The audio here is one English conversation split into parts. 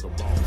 The ball.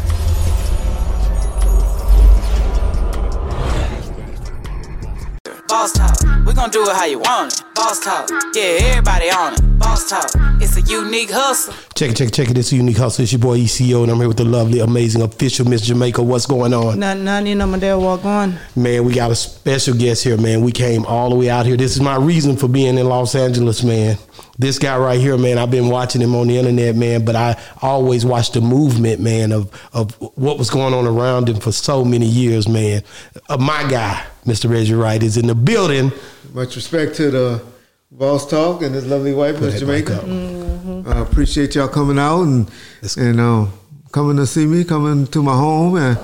Boss talk, we gon' do it how you want it. Boss talk, yeah, everybody on it. Boss talk, it's a unique hustle. Check it, check it, check it. It's a unique hustle. It's your boy ECO, and I'm here with the lovely, amazing, official Miss Jamaica. What's going on? Nothing, nothing, you know, my dad walk on. Man, we got a special guest here, man. We came all the way out here. This is my reason for being in Los Angeles, man. This guy right here, man, I've been watching him on the internet, man, but I always watched the movement, man, of, of what was going on around him for so many years, man. Uh, my guy, Mr. Reggie Wright, is in the building. Much respect to the Boss Talk and his lovely wife, Miss Jamaica. mic I appreciate y'all coming out and and uh, coming to see me, coming to my home, and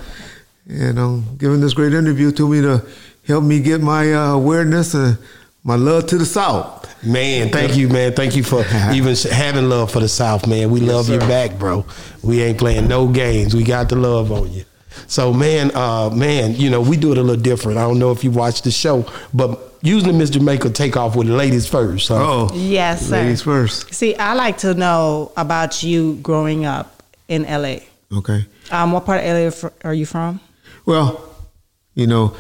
and um, giving this great interview to me to help me get my uh, awareness and my love to the South. Man, thank you, man. Thank you for even having love for the South, man. We love you back, bro. We ain't playing no games. We got the love on you. So, man, uh, man, you know, we do it a little different. I don't know if you watch the show, but usually Miss Jamaica take off with the ladies first. Huh? Oh, Yes, sir. ladies first. See, I like to know about you growing up in LA. Okay. Um, what part of LA are you from? Well, you know,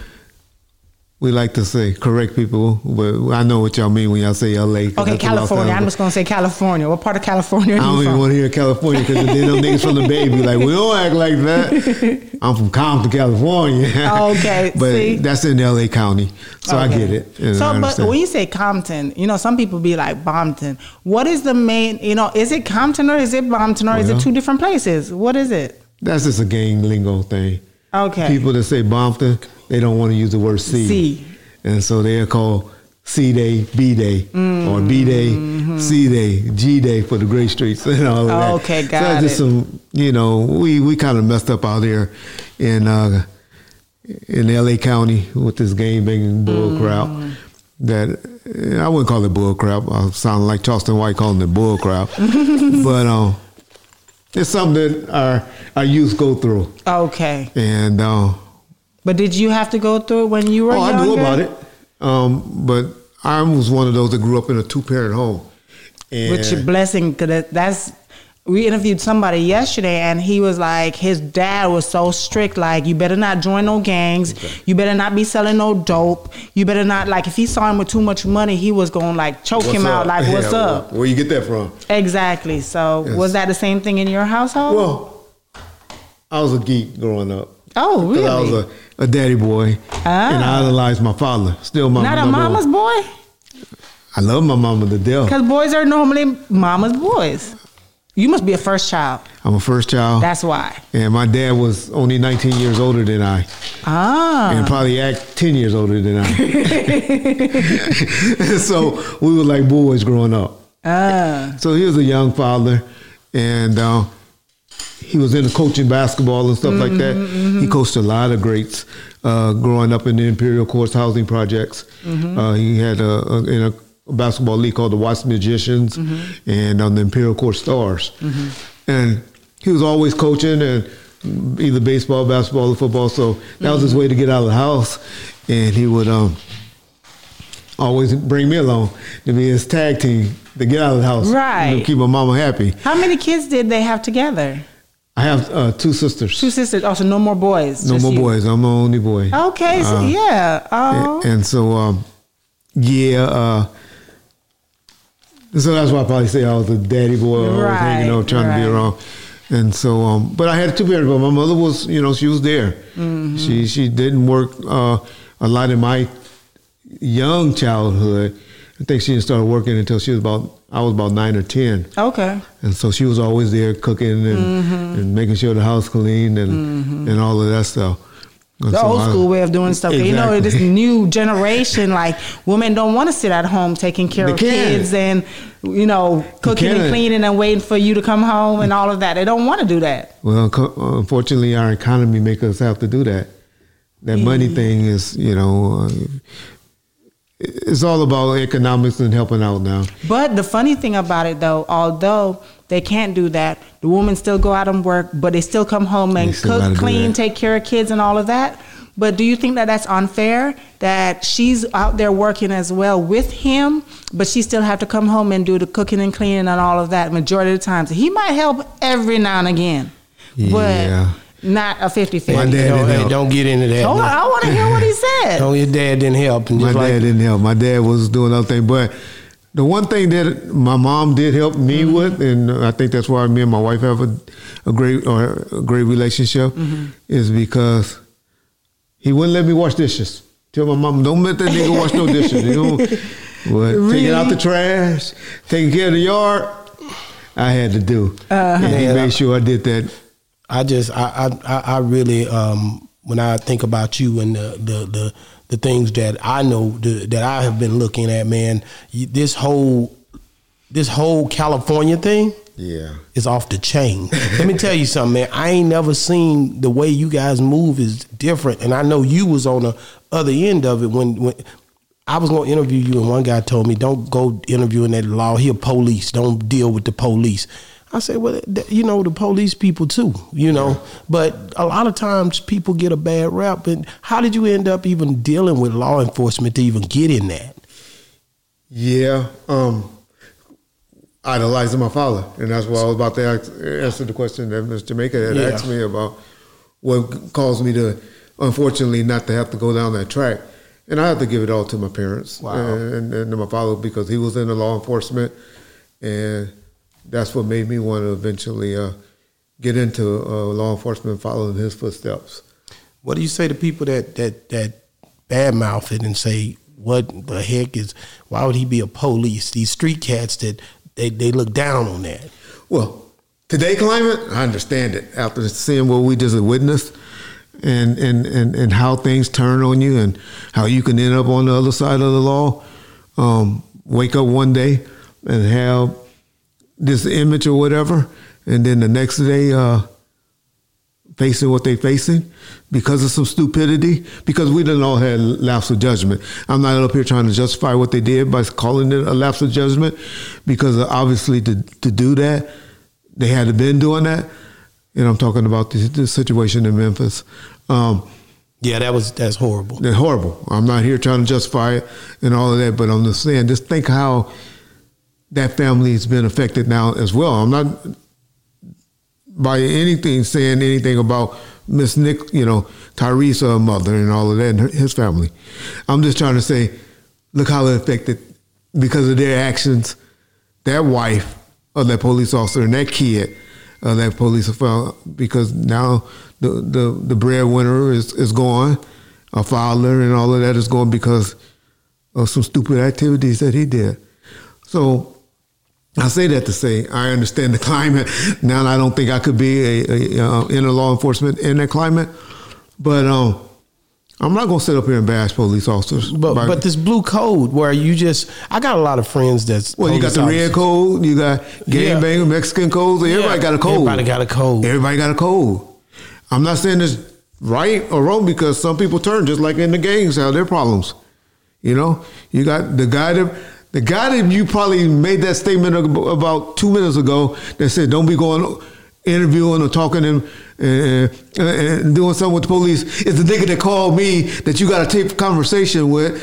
we like to say correct people, but I know what y'all mean when y'all say LA. Okay, California. I'm just gonna say California. What part of California are I don't you even from? want to hear California because they know niggas from the baby like, we don't act like that. I'm from Compton, California. Okay, but see? that's in LA County, so I get it. So, but when you say Compton, you know, some people be like Bompton. What is the main? You know, is it Compton or is it Bompton or is it two different places? What is it? that's just a gang lingo thing. Okay. People that say Bompton, they don't want to use the word C. C. And so they're called C Day, B Day, Mm-hmm. or B Day, C Day, G Day for the Grape Streets and all of that. Okay, so got just it. some, you know, we, we kind of messed up out there in uh, in LA County with this game banging bull crap. Mm. That I wouldn't call it bull crap. I sound like Charleston White calling it bull crap. but um, it's something that our our youth go through, Okay. and. Uh, But did you have to go through it when you were Oh, I younger? knew about it. Um, but I was one of those that grew up in a two parent home. And Which a blessing, cause that's. We interviewed somebody yesterday, and he was like, his dad was so strict. Like, you better not join no gangs. You better not be selling no dope. You better not like. If he saw him with too much money, he was gonna like choke What's him up? out. Like, what's Yeah, up? Where, where you get that from? Exactly. So, Yes. was that the same thing in your household? Well, I was a geek growing up. Oh, really? I was a, a daddy boy, Ah. and I idolized my father. Still, my not a mama's boy, I love my mama to death. because boys are normally mama's boys. You must be a first child. I'm a first child, That's why. and my dad was only 19 years older than I, Ah. and probably act 10 years older than I. so we were like boys growing up. Ah. So he was a young father, and uh, he was into coaching basketball and stuff like that. He coached a lot of greats uh, growing up in the Imperial Courts housing projects. Uh, he had a, a, in a basketball league called the Watts Magicians and on the Imperial Court Stars. And he was always coaching and either baseball, basketball, or football. So that was his way to get out of the house. And he would um, always bring me along to be his tag team to get out of the house. Right. keep my mama happy. How many kids did they have together? I have uh, two sisters. Two sisters. Oh, so no more boys. no more you. boys. I'm the only boy. Okay. So, Uh, yeah. Oh. And, and so, um, yeah. Uh, so that's why I probably say I was a daddy boy, always Right, hanging out, trying to be right. around. And so, um, but I had two parents. But my mother was, you know, she was there. Mm-hmm. She she didn't work uh, a lot in my young childhood. I think she didn't start working until she was about I was about nine or ten. okay. And so she was always there cooking and, Mm-hmm. and making sure the house clean and and all of that stuff. And The so old I- school way of doing stuff. You know, Exactly. this new generation, like women don't want to sit at home taking care They of can't. kids and you know cooking and cleaning and waiting for you to come home and all of that. They don't want to do that. Well, unfortunately, our economy makes us have to do that. That money thing is, you know, uh, it's all about economics and helping out now. But the funny thing about it, though, although they can't do that, the women still go out and work, but they still come home and They still gotta cook, clean, take care of kids, and all of that. But do you think that that's unfair? That she's out there working as well with him, but she still have to come home and do the cooking and cleaning and all of that majority of the times. He might help every now and again, Yeah. but not a 50 50. My dad Don't, didn't help. don't get into that. Hold on, I want to hear what he said. No, your dad didn't help. And My dad like, didn't help. My dad was doing other things, but the one thing that my mom did help me Mm-hmm. with, and I think that's why me and my wife have a, a great or a great relationship, Mm-hmm. is because he wouldn't let me wash dishes. Tell my mom, don't let that nigga wash no dishes. You know, but taking out the trash, taking care of the yard, I had to do, and he Yeah. made sure I did that. I just I I I really um when I think about you and the the the, the things that I know the, that I have been looking at, man, you, this whole this whole California thing Yeah. is off the chain. Let me tell you something, man. I ain't never seen the way you guys move is different, and I know you was on the other end of it when when. I was gonna interview you, and one guy told me, "Don't go interviewing that law. He a police. Don't deal with the police." I said, "Well, th- you know, the police people too, you know." But a lot of times people get a bad rap. And how did you end up even dealing with law enforcement to even get in that? Yeah, um, idolizing my father, and that's why I was about to ask, answer the question that Mr. Jamaica had Yeah. asked me about what caused me to, unfortunately, not to have to go down that track. And I had to give it all to my parents Wow. and, and to my father because he was in the law enforcement, and that's what made me want to eventually uh, get into uh, law enforcement, following his footsteps. What do you say to people that that that badmouth it and say, "What the heck is? Why would he be a police?" These street cats that they they look down on that. Well, today climate, I understand it after seeing what we just witnessed and, and, and, and how things turn on you and how you can end up on the other side of the law. Um, wake up one day and have this image or whatever, and then the next day uh, facing what they're facing because of some stupidity, because we didn't all have lapse of judgment. I'm not up here trying to justify what they did by calling it a lapse of judgment, because obviously to, to do that, they had to been doing that. And I'm talking about the, the situation in Memphis. Um, Yeah, that was that's horrible. they're horrible. I'm not here trying to justify it and all of that, but I'm just saying, just think how that family has been affected now as well. I'm not by anything saying anything about Miss Nick, you know, Tyrese, her mother, and all of that, and her, his family. I'm just trying to say, look how it affected because of their actions. That wife of that police officer and that kid of that police officer, because now the the the breadwinner is is gone, a father and all of that is gone because of some stupid activities that he did. So I say that to say I understand the climate. Now I don't think I could be a, a, uh, in a law enforcement in that climate, but um, I'm not gonna sit up here and bash police officers. But by- but this blue code where you just I got a lot of friends that's well, you got the police red code, you got Yeah. gang banger, Mexican codes. Everybody Yeah. got a code. Everybody got a code. Everybody got a code. I'm not saying it's right or wrong because some people turn just like in the gangs have their problems. You know, you got the guy that the guy that you probably made that statement about two minutes ago that said don't be going interviewing or talking and, and, and doing something with the police is the nigga that called me that you got to tape conversation with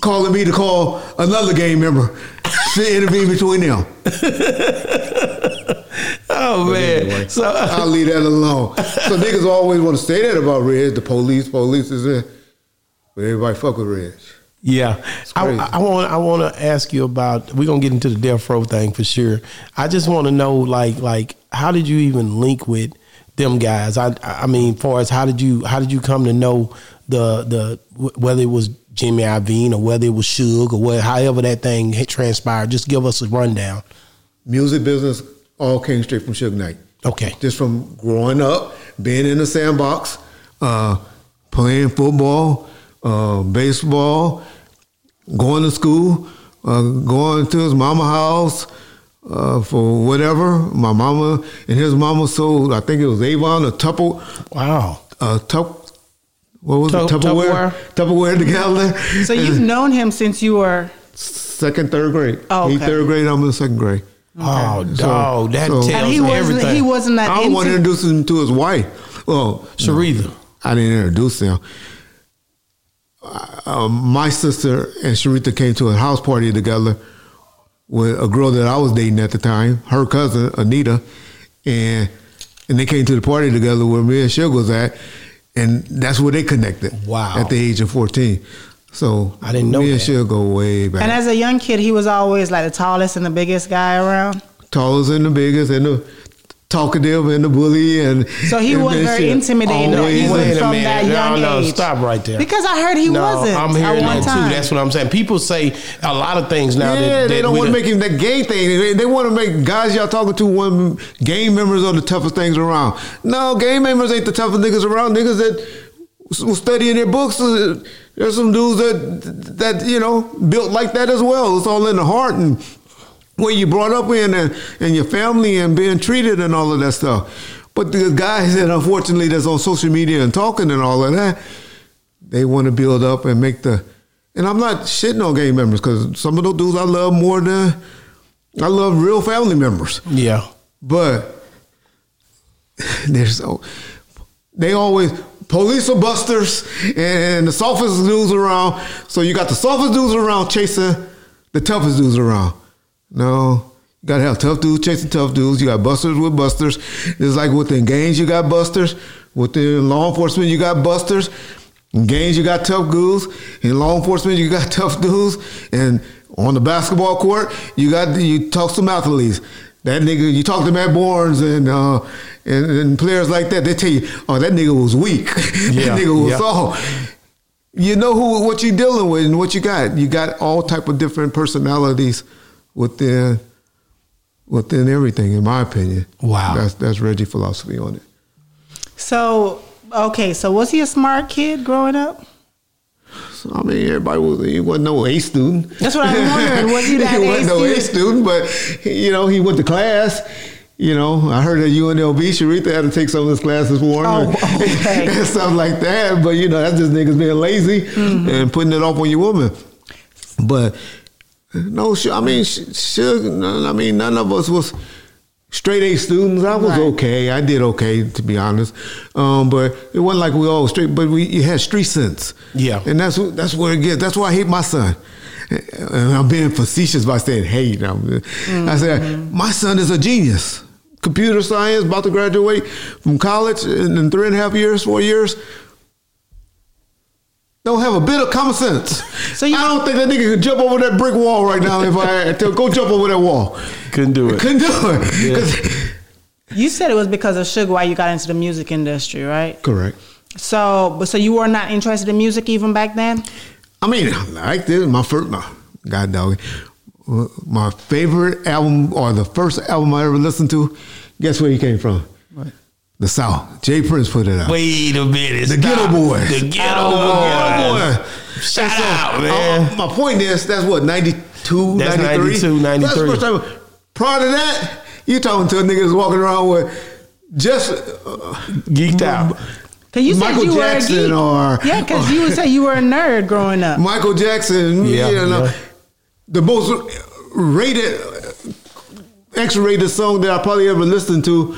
calling me to call another gang member to intervene between them. Oh man. Anyway, So uh, I'll leave that alone. So niggas always want to say that about Reg. The police, police is in. But everybody fuck with Reg. Yeah, I. I want I want to ask you about. We're gonna get into the death row thing for sure. I just want to know, like, like how did you even link with them guys? I I mean, far as how did you how did you come to know the the whether it was Jimmy Iovine or whether it was Suge or what, however that thing transpired? Just give us a rundown. Music business all came straight from Suge Knight. Okay. Just from growing up, being in the sandbox, uh, playing football, uh, baseball, going to school, uh, going to his mama house uh, for whatever. My mama and his mama sold, I think it was Avon, a Tupper, Wow. uh, tup, what was Tup- it? Tupperware, Tupperware together. So you've known him since you were. second, third grade. Oh, He third grade. I'm in second grade. Oh, So- dog, that so- tells And he wasn't. everything. He wasn't that. I into, want to introduce him to his wife. Well, Sharitha. I didn't introduce him. Uh, my sister and Sharitha came to a house party together with a girl that I was dating at the time, her cousin Anita, and and they came to the party together where me and Suge was at, and that's where they connected. Wow. At the age of fourteen, so I didn't know me and that. Go way back. And as a young kid, he was always like the tallest and the biggest guy around. tallest and the biggest and the talkative and the bully and So he and wasn't very shit. intimidating Always. even Wait a from minute. that no, young no, age. stop right there. Because I heard he no, wasn't I'm at hearing one that time. too. That's what I'm saying. People say a lot of things now. yeah, that, they don't want to make him that gay thing. They, they want to make guys y'all talking to one gang members are the toughest things around. No, gang members ain't the toughest niggas around. Niggas that was studying their books. uh, There's some dudes that that you know built like that as well. It's all in the heart and where you brought up in and, and your family and being treated and all of that stuff. But the guys that unfortunately that's on social media and talking and all of that, they want to build up and make the. And I'm not shitting on gang members because some of those dudes I love more than I love real family members. Yeah. But there's so they always police are busters and the softest dudes around. So you got the softest dudes around chasing the toughest dudes around. No. You gotta have tough dudes chasing tough dudes. You got busters with busters. It's like within gangs you got busters. Within law enforcement you got busters. In gangs you got tough dudes. In law enforcement you got tough dudes. And on the basketball court you got you talk some athletes. That nigga, you talk to Matt Barnes and, uh, and and players like that, they tell you, oh, that nigga was weak. Yeah, that nigga was yeah. soft. You know who what you're dealing with and what you got. You got all type of different personalities within within everything, in my opinion. Wow. That's that's Reggie philosophy on it. So okay, so was he a smart kid growing up? So, I mean, everybody was he wasn't no A student. That's what I'm wondering. Was he that A wasn't no A student? student, but you know, he went to class. You know, I heard at UNLV, Sharitha had to take some of his classes for him Oh, and, okay. and stuff like that. But you know, that's just niggas being lazy Mm-hmm. and putting it off on your woman. But no, I mean, sh- Suge, none- I mean, none of us was straight A students. I was Right. okay. I did okay, to be honest. Um, but it wasn't like we all straight. But we you had street sense. Yeah. and that's what- that's where it gets. That's why I hate my son. And I'm being facetious by saying hate. I'm- I said my son is a genius. Computer science, about to graduate from college in, in three and a half years, four years. Don't have a bit of common sense. So you- I don't think that nigga could jump over that brick wall right now if I had to go jump over that wall. Couldn't do it. Couldn't do it. 'Cause- You said it was because of sugar why you got into the music industry, right? Correct. So, but so you were not interested in music even back then? I mean, I like this. My first, my, God dog, uh, my favorite album or the first album I ever listened to. Guess where he came from? The South. J. Prince put it out. Wait a minute. The Geto Boys. The Ghetto Oh, Boys. boy. Shout And out, man. uh, my point is, that's what, 92, That's 93? 92, 93. That's first time. Prior to that, you talking to a nigga that's walking around with just uh, Geeked out. Cause you said you Jackson were a geek. or- yeah, because you would say you were a nerd growing up. Michael Jackson, Yeah, you know, yeah. the most rated, X-rated song that I probably ever listened to.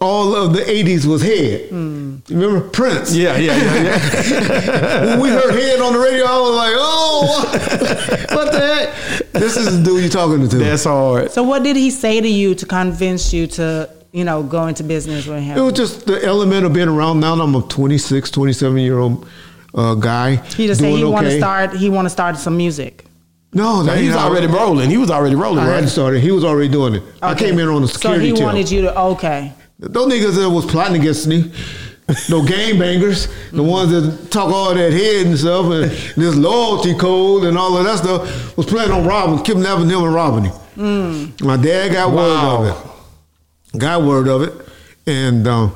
All of the '80s was Head. You remember Prince? Yeah, yeah, yeah, yeah. when we heard Head on the radio, I was like, "Oh, what the heck?" This is the dude you're talking to. That's hard. So, what did he say to you to convince you to, you know, go into business with him? It was just the element of being around. Now I'm a 26, 27 year old uh, guy. he just said doing he want to start. He want to start some music. No, that He was already rolling. He was already rolling, I hadn't right? started. He was already doing it. I came in on a So security he tail. wanted you to okay. Those niggas that was plotting against me, no game bangers, the ones that talk all that head and stuff, and this loyalty code and all of that stuff, was planning on robbing, kidnapping him and robbing him. My dad got Wow. word of it. Got word of it, and um,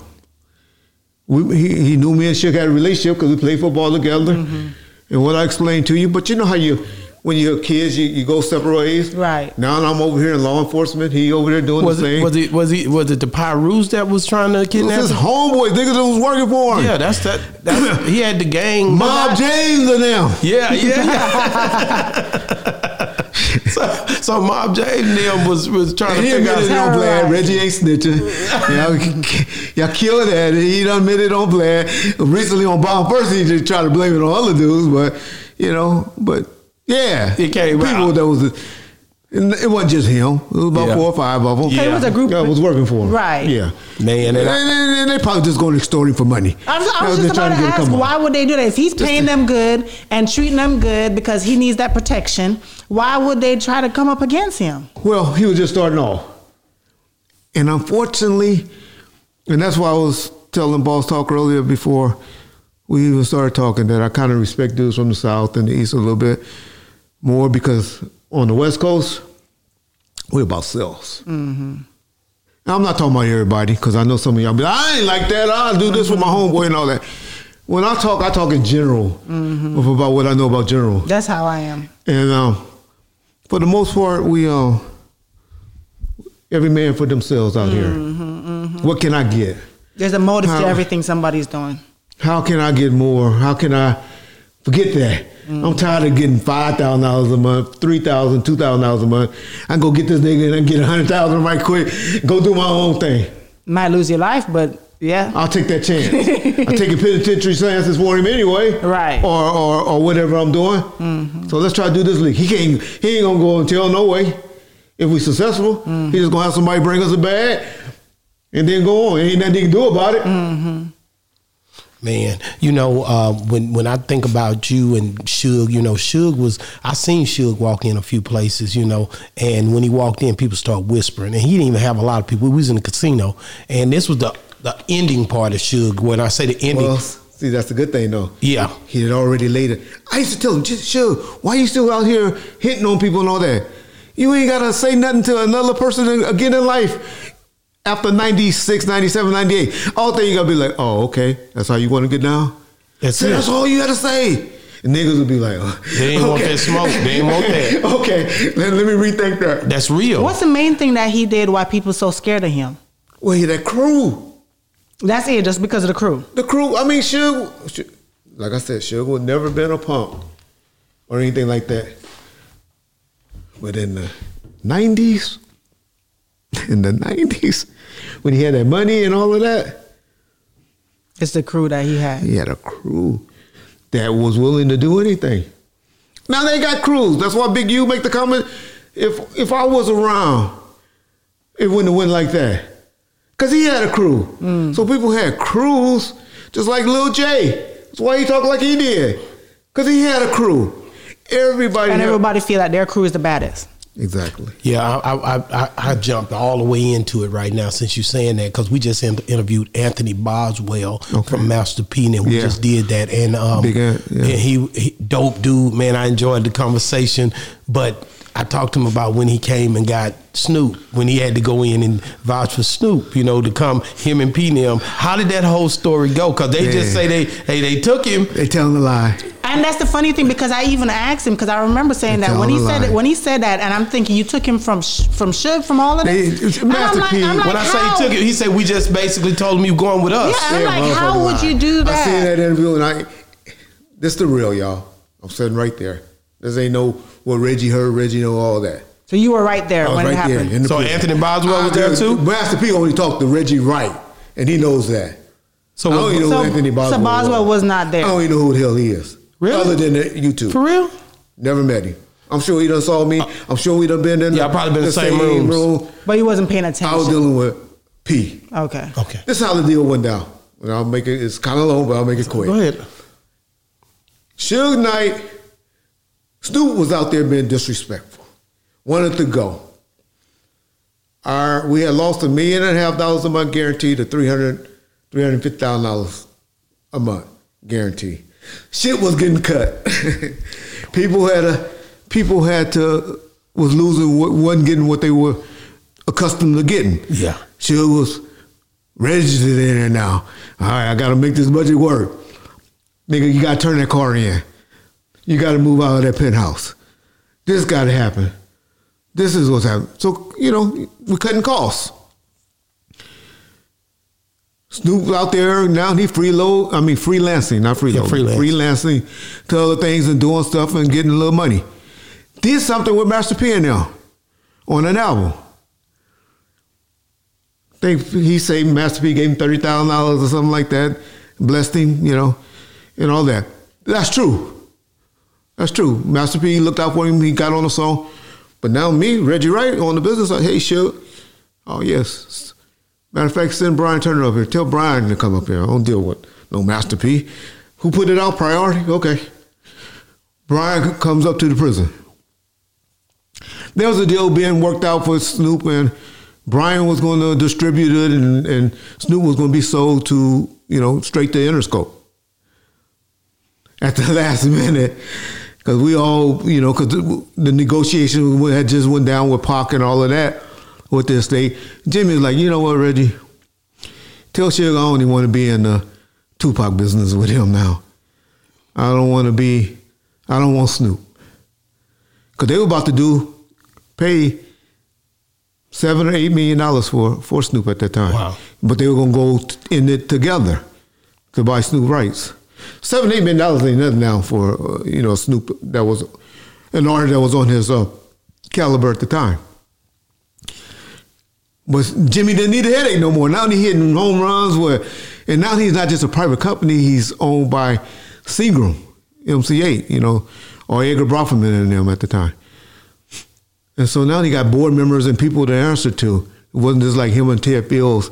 we, he, he knew me and Suge had a relationship because we played football together. And what I explained to you, but you know how you, when you have kids, you, you go separate ways. Right. Now I'm over here in law enforcement. He over there doing Was the it same. was it was he was it the Pirus that was trying to It was kidnap his him? homeboy, niggas that was working for him. Yeah, that's that. That's, he had the gang. Mob James and them. Yeah, yeah, yeah. so, so Mob James and them was was trying to He figure admitted it out. on Vlad. Terrorized. Reggie ain't snitching. y'all, y'all killed that. He done admitted on Vlad. Recently on Bob First, he just tried to blame it on other dudes, but you know, but yeah, It came people out. that was. It wasn't just him. It was about Yeah. four or five of them. Yeah. It was a group. that was working for him. Right. Yeah. Man, And, and I- and, and they probably just going to extort him for money. I was, I They was were just about to trying get a ask, come why would they do that? If he's paying them good and treating them good because he needs that protection, why would they try to come up against him? Well, he was just starting off. And unfortunately, and that's why I was telling Boss Talk earlier before we even started talking that I kind of respect dudes from the South and the East a little bit more because on the West Coast, we're about sales. Mm-hmm. I'm not talking about everybody because I know some of y'all be like, I ain't like that. I'll do this with my homeboy and all that. When I talk, I talk in general of about what I know about general. That's how I am. And um, for the most part, we uh, every man for themselves out here. What can I get? There's a motive How- to everything somebody's doing. How can I get more? How can I forget that? Mm. I'm tired of getting five thousand dollars a month, three thousand, two thousand dollars a month. I go get this nigga and I get a hundred thousand right quick. Go do my own thing. Might lose your life, but yeah. I'll take that chance. I take a penitentiary chances for him anyway, Right. Or or, or whatever I'm doing. Mm-hmm. So let's try to do this league. He can't. He ain't gonna go and tell no way. If we successful, he mm. just gonna have somebody bring us a bag, and then go on. Ain't nothing he can do about it. Mm-hmm. Man, you know, uh, when when I think about you and Suge, you know, Suge was I seen Suge walk in a few places, you know, and when he walked in, people start whispering, and he didn't even have a lot of people. We was in the casino, and this was the the ending part of Suge. When I say the ending, Well, see, that's the good thing though. Yeah. he had already laid it. I used to tell him, sure, why you still out here hitting on people and all that? You ain't gotta say nothing to another person again in life. After 96, 97, 98, all thing you gotta be like, oh, okay, that's how you want to get down. That's See, it. That's all you gotta say. And niggas will be like, oh, They ain't want that smoke. They ain't want that. okay, let, let me rethink that. that's real. What's the main thing that he did why people so scared of him? Well, he that crew. That's it, just because of the crew. The crew, I mean, Suge, Suge- like I said, Sugar would never been a punk or anything like that. But in the 90s, in the 90s, when he had that money and all of that, It's the crew that he had. he had a crew that was willing to do anything. Now they got crews. That's why Big U make the comment. If if I was around, it wouldn't have went like that. Cause he had a crew. Mm. So people had crews, just like Lil J. That's why he talked like he did. Cause he had a crew. Everybody And had- everybody feel like their crew is the baddest. Exactly. Yeah, I, I, I, I jumped all the way into it right now since you're saying that because we just in- interviewed Anthony Boswell Okay. from Master P, and we Yeah. just did that. And um, Big yeah. and he, he dope dude, man. I enjoyed the conversation, but I talked to him about when he came and got Snoop when he had to go in and vouch for Snoop, you know, to come him and P and them. How did that whole story go? Because they just say they hey they took him. They telling a lie. And that's the funny thing because I even asked him because I remember saying They that when he tell a said lie. it, when he said that, and I'm thinking you took him from Sh- from Suge from all of They- this. it's And I'm Master like- P. I'm like, When I say he took it, he said we just basically told him you going with us. Yeah, I'm like, how motherfucker would you do that? I seen that? that interview and I, this the real y'all. I'm sitting right there. This ain't no what Reggie heard. Reggie know all that. So you were right there I was when right it happened. there. the So prison. Anthony Boswell was there too? Master P only talked to Reggie Wright, and he knows that. So I don't was- even know So- who Anthony so Boswell. Boswell was not there. I don't even know who the hell he is. Really? Other than the YouTube. for real? Never met him. I'm sure he done saw me. I'm sure we done been in Yeah, the, probably been in the same rooms. room. But he wasn't paying attention. I was dealing with P. Okay. Okay. This is how the deal went down. And I'll make it. It's kind of long, but I'll make it quick. Go ahead. Suge Knight, Snoop was out there being disrespectful. Wanted to go. Our, we had lost a million and a half dollars a month guarantee to $300, $350,000 a month guarantee. Shit was getting cut. people had a, people had to, was losing, what wasn't getting what they were accustomed to getting. Yeah. Shit was registered in there now. All right, I got to make this budget work. Nigga, you gotta turn that car in. You gotta move out of that penthouse. This gotta happen. This is what's happening. So, you know, we're cutting costs. Snoop out there now he freeload, I mean freelancing, not freeload. Yeah, freelance. Freelancing to other things and doing stuff and getting a little money. Did something with Master P now on an album. think he said Master P gave him thirty thousand dollars or something like that, blessed him, you know, and all that. That's true. That's true. Master P looked out for him. He got on the song, But now me, Reggie Wright, on the business side, hey, Suge. Oh, yes. Matter of fact, send Brian Turner up here. Tell Brian to come up here. I don't deal with no Master P. Who put it out? Priority? Okay. Brian comes up to the prison. There was a deal being worked out for Snoop, and Brian was going to distribute it, and, and Snoop was going to be sold to, you know, straight to Interscope. At the last minute, because we all, you know, because the, the negotiation had just went down with Pac and all of that with the estate. Jimmy's like, you know what, Reggie? Tell Suge I only want to be in the Tupac business with him now. I don't want to be, I don't want Snoop. Because they were about to do, pay seven or eight million dollars for, for Snoop at that time. Wow. But they were going to go in it together to buy Snoop rights. Seven, eight million dollars ain't nothing now for, uh, you know, Snoop that was an artist that was on his uh, caliber at the time. But Jimmy didn't need a headache no more. Now he's hitting home runs where, and now he's not just a private company. He's owned by Seagram, MCA, you know, or Edgar Bronfman and them at the time. And so now he got board members and people to answer to. It wasn't just like him and Ted Fields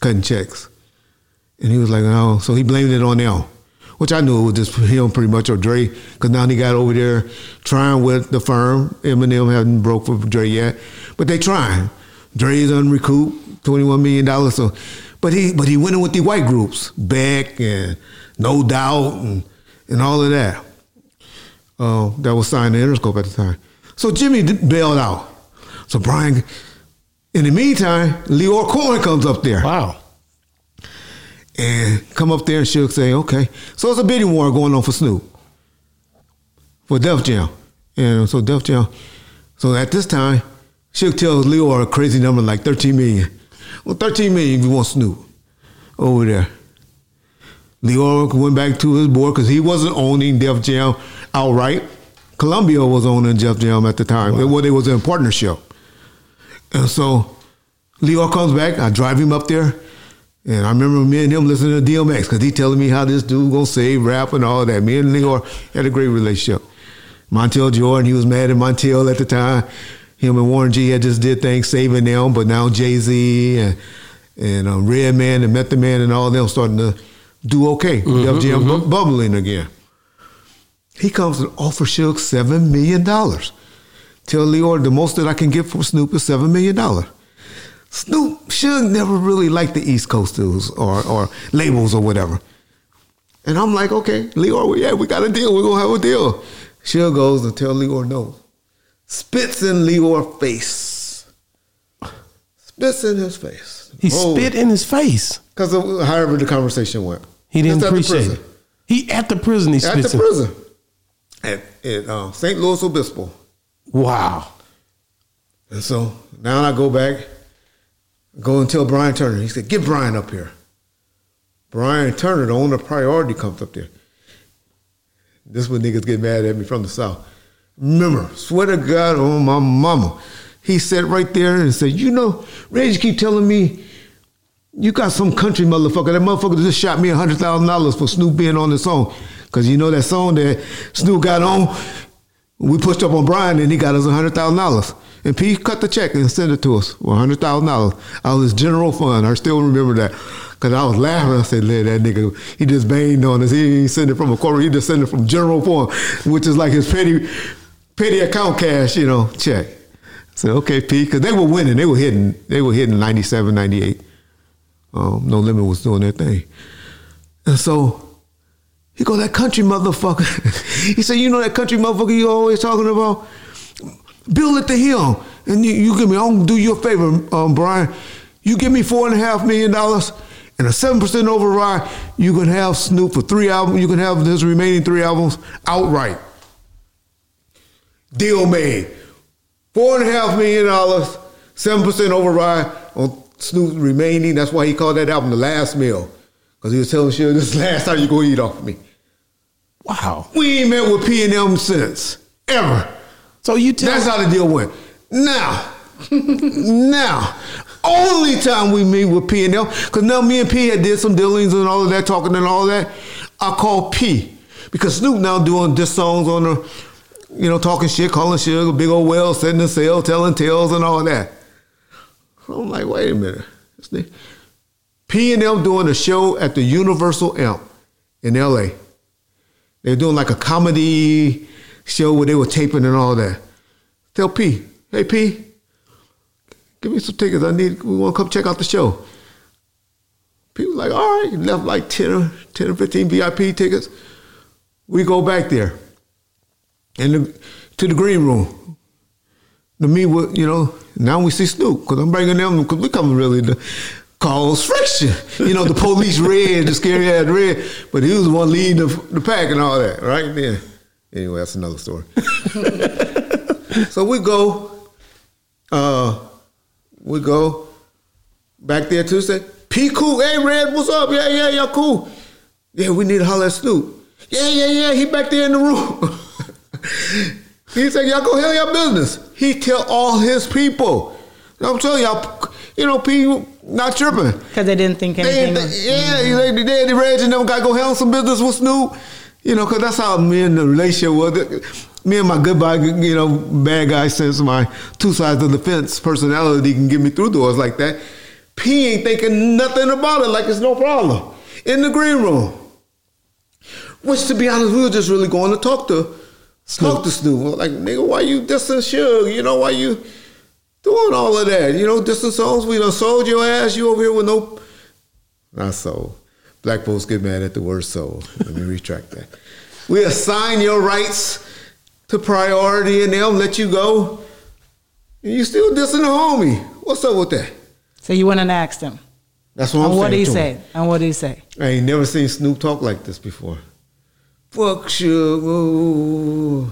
cutting checks. And he was like, oh, so he blamed it on them, which I knew it was just him pretty much or Dre, because now he got over there trying with the firm. Eminem hadn't broke for Dre yet, but they trying. Dre's unrecouped, $21 million. So, but he but he went in with the white groups, Beck and No Doubt and, and all of that. Uh, that was signed to Interscope at the time. So Jimmy bailed out. So Brian, in the meantime, Lyor Cohen comes up there Wow. And come up there and she'll say, okay. So it's a bidding war going on for Snoop for Def Jam. And so Def Jam, so at this time, she'll tell Leo a crazy number like 13 million. Well, 13 million if you want Snoop over there. Leo went back to his board because he wasn't owning Def Jam outright. Columbia was owning Def Jam at the time. Well, they was in partnership. And so Leo comes back. I drive him up there. And I remember me and him listening to DMX because he telling me how this dude gonna save rap and all that. Me and Leo had a great relationship. Montell Jordan, he was mad at Montel at the time. Him and Warren G had just did things saving them, but now Jay Z and and um, Redman and Method Man and all them starting to do okay. Def Jam bu- bubbling again. He comes and offers Suge seven million dollars. Tell Leo the most that I can get from Snoop is seven million dollars. Snoop Suge never really liked the East Coast dudes or, or labels or whatever. And I'm like, okay, Lyor, yeah, we got a deal. We're gonna have a deal. Suge goes and tell Lyor no. Spits in Lyor's face. Spits in his face. He spit in his face. Because however the conversation went. He didn't Just appreciate it. He at the prison. He At the in. prison. At, at uh, San Luis Obispo. Wow. And so now I go back, go and tell Brian Turner. He said, get Brian up here. Brian Turner, the owner of Priority, comes up there. This when niggas get mad at me from the South. Remember, swear to God on my mama. He sat right there and said, you know, Reggie keep telling me you got some country motherfucker. That motherfucker just shot me $100,000 for Snoop being on the song. Because you know that song that Snoop got on? We pushed up on Brian and he got us $100,000. And P cut the check and sent it to us $100,000 out of his general fund. I still remember that. Because I was laughing. I said, "Let that nigga, he just banged on us. He ain't send it from a corporate, he just sent it from general fund, which is like his petty, petty account cash, you know, check. Said, okay, P, because they were winning. They were hitting, they were hitting 97, 98. Um, no Limit was doing their thing. And so he go, that country motherfucker. he said, you know that country motherfucker you always talking about? Bill it to him. And you, you give me, I'm gonna do you a favor, um, Brian. You give me four and a half million dollars and a seven percent override, you can have Snoop for three albums, you can have his remaining three albums outright. Deal made. Four and a half million dollars, seven percent override on Snoop's remaining. That's why he called that album the last meal. Because he was telling Suge, this is the last time you're gonna eat off me. Wow. We ain't met with P and M since. Ever. So you tell That's how the deal went. Now, now, only time we meet with P and L, because now me and P had did some dealings and all of that, talking and all that. I call P because Snoop now doing diss songs on the you know, talking shit, calling shit, a big old whale, sitting in cell, telling tales and all that. I'm like, wait a minute. P and L doing a show at the Universal Amp in LA. They were doing like a comedy show where they were taping and all that. Tell P, hey P, give me some tickets. I need we want to come check out the show. P was like, all right, left like 10 or 10 or 15 VIP tickets. We go back there and the, to the green room to meet with, you know, now we see Snoop because I'm bringing them because we coming really to cause friction. You know, the police red, the scary ass red, but he was the one leading the, the pack and all that, right? Then, anyway, that's another story. so we go, uh, we go back there Tuesday. P cool, hey Red, what's up? Yeah, yeah, yeah, cool. Yeah, we need to holler at Snoop. Yeah, yeah, yeah, he back there in the room. he said, y'all go handle your business. He tell all his people. I'm telling y'all, you know, P not tripping. Because they didn't think They, anything. they, was- yeah, they, they, they, the Reg and them got to go handle some business with Snoop. You know, because that's how me and the relationship was. Me and my good guy, you know, bad guy since my two sides of the fence personality can get me through doors like that. P ain't thinking nothing about it, like it's no problem. In the green room. Which, to be honest, we were just really going to talk to talk to Snoop. Like, nigga, why you dissing Suge? You know, why you doing all of that? You know, dissing songs. We done sold your ass. You over here with no not soul. Black folks get mad at the word soul. Let me retract that. We assign your rights to priority and they'll let you go. And you still dissing the homie. What's up with that? So you went and asked him. That's what I'm saying. And what did he say? And what did he say? I ain't never seen Snoop talk like this before. Fuck Sugar.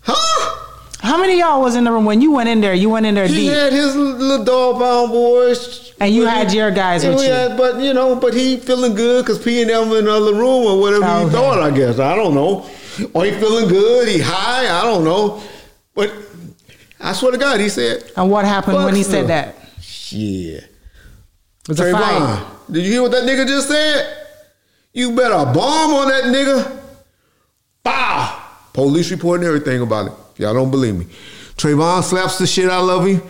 Huh? How many of y'all was in the room when you went in there? You went in there He deep. He had his little dog pound boys. And you had your guys with you. had- but you know, but he feeling good because P and them in another room or whatever he oh, Okay. thought. I guess I don't know. Or he feeling good. He high. I don't know. But I swear to God, he said, And what happened when he said that? Yeah. It was a fight. Trayvon, did you hear what that nigga just said? You better bomb on that nigga. Bow. Police reporting everything about it. If y'all don't believe me. Trayvon slaps the shit out of him.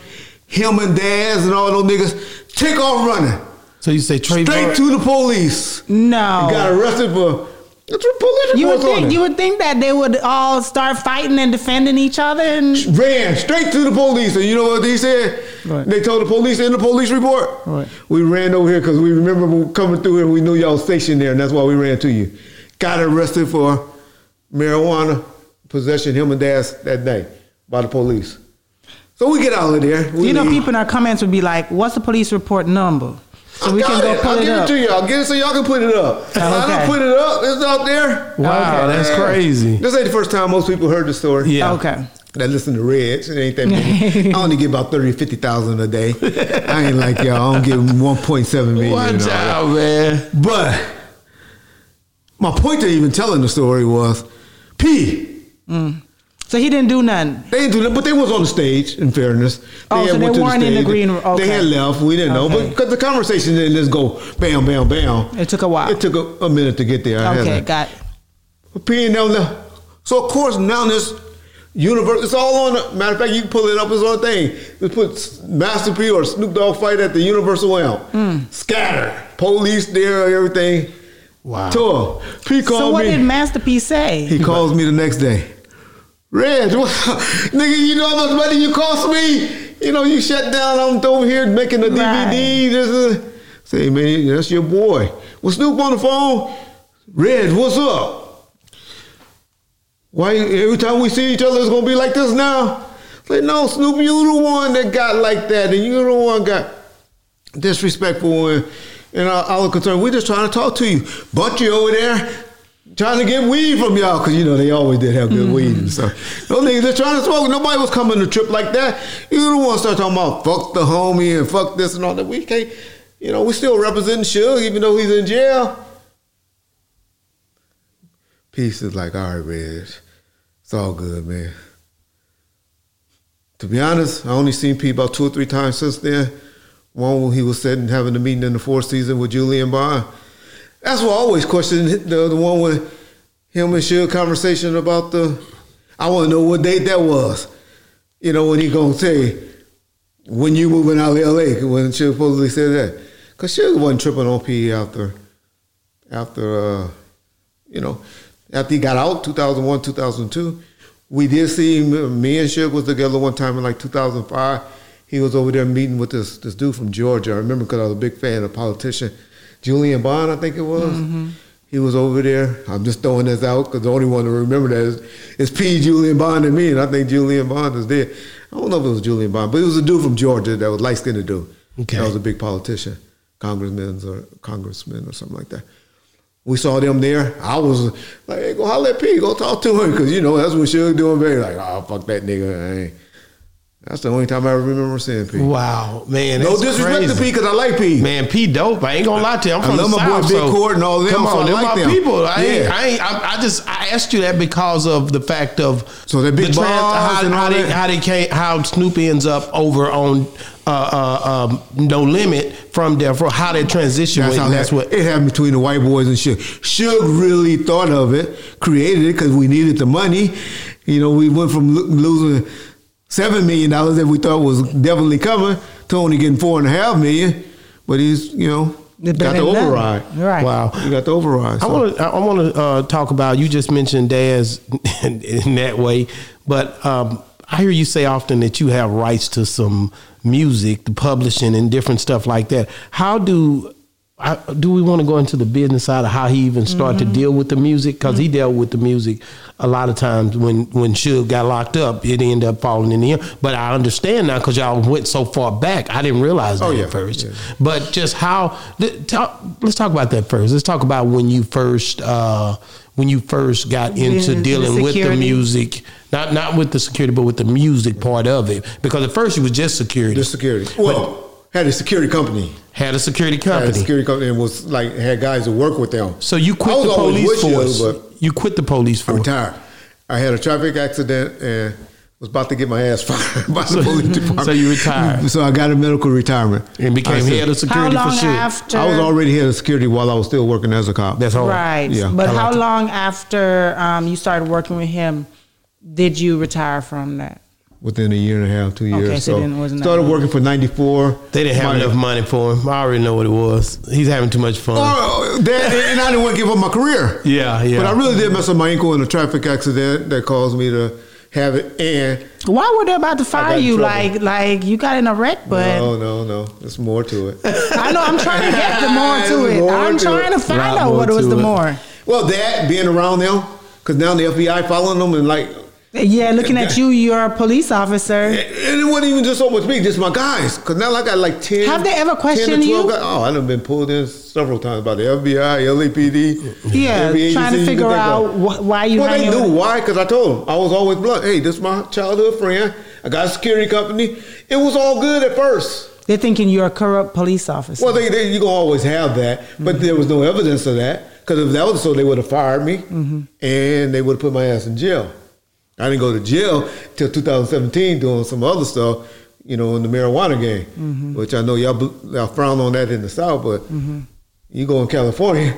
Him and Daz and all those niggas take off running. So you say Straight to the police. No. He got arrested for that's what police you would think you would think that they would all start fighting and defending each other and ran straight to the police. And you know what they said? Right. They told the police in the police report. Right. We ran over here because we remember coming through here. We knew y'all stationed there, and that's why we ran to you. Got arrested for marijuana possession, him and Dad that day by the police. So we get out of there. We you know leave. people in our comments would be like, "What's the police report number?" So I we got can go it. pull I'll it give up. it to you. I'll get it so y'all can put it up. I Okay. don't put it up. It's out there. Wow, Okay. that's crazy. This ain't the first time most people heard the story. Yeah. Okay. that listen to Reds. It ain't that many. I only get about 30 50,000 a day. I ain't like y'all. I don't give 1.7 million. Watch and out, man. But my point to even telling the story was P. Mm. So he didn't do nothing. They didn't do that, but they was on the stage. In fairness, they Oh, so had they weren't in the green room. Okay. They had left. We didn't know, but because the conversation didn't just go bam, bam, bam. It took a while. It took a, a minute to get there. I Okay, to- got it. P and them. So of course now this universe, it's all on. The, matter of fact, you can pull it up. It's on a thing. Just put Master P or Snoop Dogg fight at the Universal Amp. Hmm. Scatter. Police there, everything. Wow. Tour. P called me. So what me. did Master P say? He calls me the next day. Reg, what, nigga, you know how much money you cost me? You know, you shut down. I'm over here making a DVD. Right. This uh, is, say, man, that's your boy. Was Snoop on the phone? Red, what's up? Why every time we see each other, it's gonna be like this now? Like, no, Snoop, you the one that got like that, and you the one got disrespectful and, and all, all the concern. We're just trying to talk to you. But you over there trying to get weed from y'all because you know they always did have good weed and mm-hmm. stuff. Those niggas just trying to smoke. Nobody was coming to trip like that. You don't want to start talking about fuck the homie and fuck this and all that. We can't. You know, we still representing Suge even though he's in jail. Peace is like, all right, Reg, it's all good, man. To be honest, I only seen P about two or three times since then. One when he was sitting having a meeting in the Four Seasons with Julian Bond. That's what I always question the, the one with him and Suge conversation about the. I want to know what date that was. You know, when he gonna say when you moving out of L.A. when she supposedly said that, because she wasn't tripping on P after after uh, you know after he got out 2001 2002 we did see me and Suge was together one time in like 2005 he was over there meeting with this this dude from Georgia I remember because I was a big fan of politician Julian Bond I think it was he was over there I'm just throwing this out because the only one to remember that is, is P Julian Bond and me and I think Julian Bond is there I don't know if it was Julian Bond but it was a dude from Georgia that was light skinned dude Okay. that was a big politician congressman or congressman or something like that we saw them there. I was like, hey, go holler at P, go talk to him, because you know that's what Suge doing. Very like, oh fuck that nigga. Ain't. That's the only time I remember seeing P. Wow, man. No disrespect to. P, because I like P. Man, P dope. I ain't gonna lie to you. I'm I love the my boy South, Big so Court and all them, Come so on, I they're like my them. people. I ain't, Yeah. I ain't. I, I just I asked you that because of the fact of So they're big the bars how, and all how they that? how they came, how Snoop ends up over on uh, uh, um, No Limit from there for how they transition. That's how that's that, what it happened between the white boys and Suge. Suge really thought of it, created it because we needed the money. You know, we went from lo- losing seven million dollars that we thought was definitely coming to only getting four and a half million. But he's, you know, got the in love. override. Right. Wow. He got the override. I want to. I want to uh, talk about. You just mentioned Daz in, in that way, but um, I hear you say often that you have rights to some music, the publishing, and different stuff like that. How do I, do we want to go into the business side of how he even started to deal with the music? Because he dealt with the music a lot of times when when Suge got locked up, it ended up falling in the end. But I understand now because y'all went so far back. I didn't realize that Oh, yeah. at first. Yeah. But just how? th- Talk, let's talk about that first. Let's talk about when you first uh, when you first got into The- dealing the with the music, not not with the security, but with the music part of it. Because at first it was just security. The security. Well, had a security company. had a security Had a company. security company and was like had guys that work with them. So you I quit was the police with force. you, but you quit the police I force. retired. I had a traffic accident and was about to get my ass fired by the police department. so you retired. So I got a medical retirement and became I said- head of How security long for sure. after? I was already head of security while I was still working as a cop. That's all. right. Yeah. But like how it. long after um, you started working with him did you retire from that? Within a year and a half, two years. Okay, so then it wasn't that started working for '94. They didn't have My- enough money for him. I already know what it was. He's having too much fun. Oh, that, and I didn't want to give up my career. Yeah, yeah. But I really did mess up my ankle in a traffic accident that caused me to have it. And Why were they about to fire you? trouble. Like, like you got in a wreck, but no, no, no, there's more to it. I know I'm trying to get the more to it. more I'm to trying it. to find out more what was to the it. more. Well, that being around them, because now the FBI following them and like, Yeah, looking at you, you're a police officer. and it wasn't even just so much me, just my guys. Because now I got like ten. Have they ever 10 to questioned 12 you? Guys. Oh, I've been pulled in several times by the FBI, LAPD. Yeah, trying to you figure can out of. wh- why you Well, they knew with- why, because I told them I was always blunt. Hey, this is my childhood friend. I got a security company. It was all good at first. They're thinking you're a corrupt police officer. Well, they, they, you're always have that, but there was no evidence of that. Because if that was so, they would have fired me, mm-hmm. and they would have put my ass in jail. I didn't go to jail till 2017 doing some other stuff, you know, in the marijuana game, mm-hmm. which I know y'all, y'all frown on that in the South, but mm-hmm. you go in California,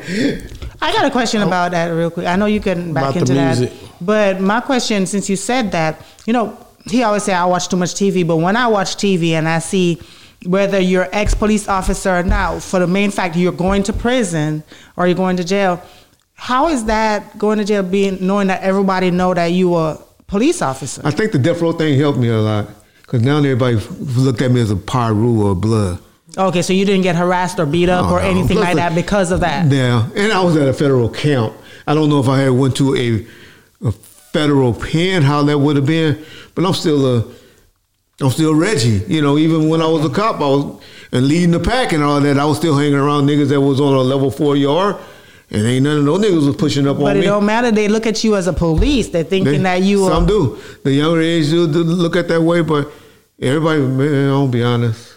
I got a question oh. about that real quick. I know you getting back About into that, but my question, since you said that, you know, he always say I watch too much TV, but when I watch TV and I see whether you're ex police officer or not, for the main fact you're going to prison or you're going to jail, how is that going to jail being knowing that everybody know that you a police officer? I think the death row thing helped me a lot. Because now everybody looked at me as a Piru or a blood. Okay, so you didn't get harassed or beat up Oh, or no. anything Plus like that because of that. Yeah, and I was at a federal camp. I don't know if I had went to a, a federal pen, how that would have been, but I'm still a, I'm still Reggie. You know, even when I was a cop, I was and leading the pack and all that. I was still hanging around niggas that was on a level four yard, and ain't none of those niggas was pushing up But on me. But it don't matter. They look at you as a police. They're thinking They- that you some are. do. The younger age do, do look at that way, but everybody, man, I'll be honest.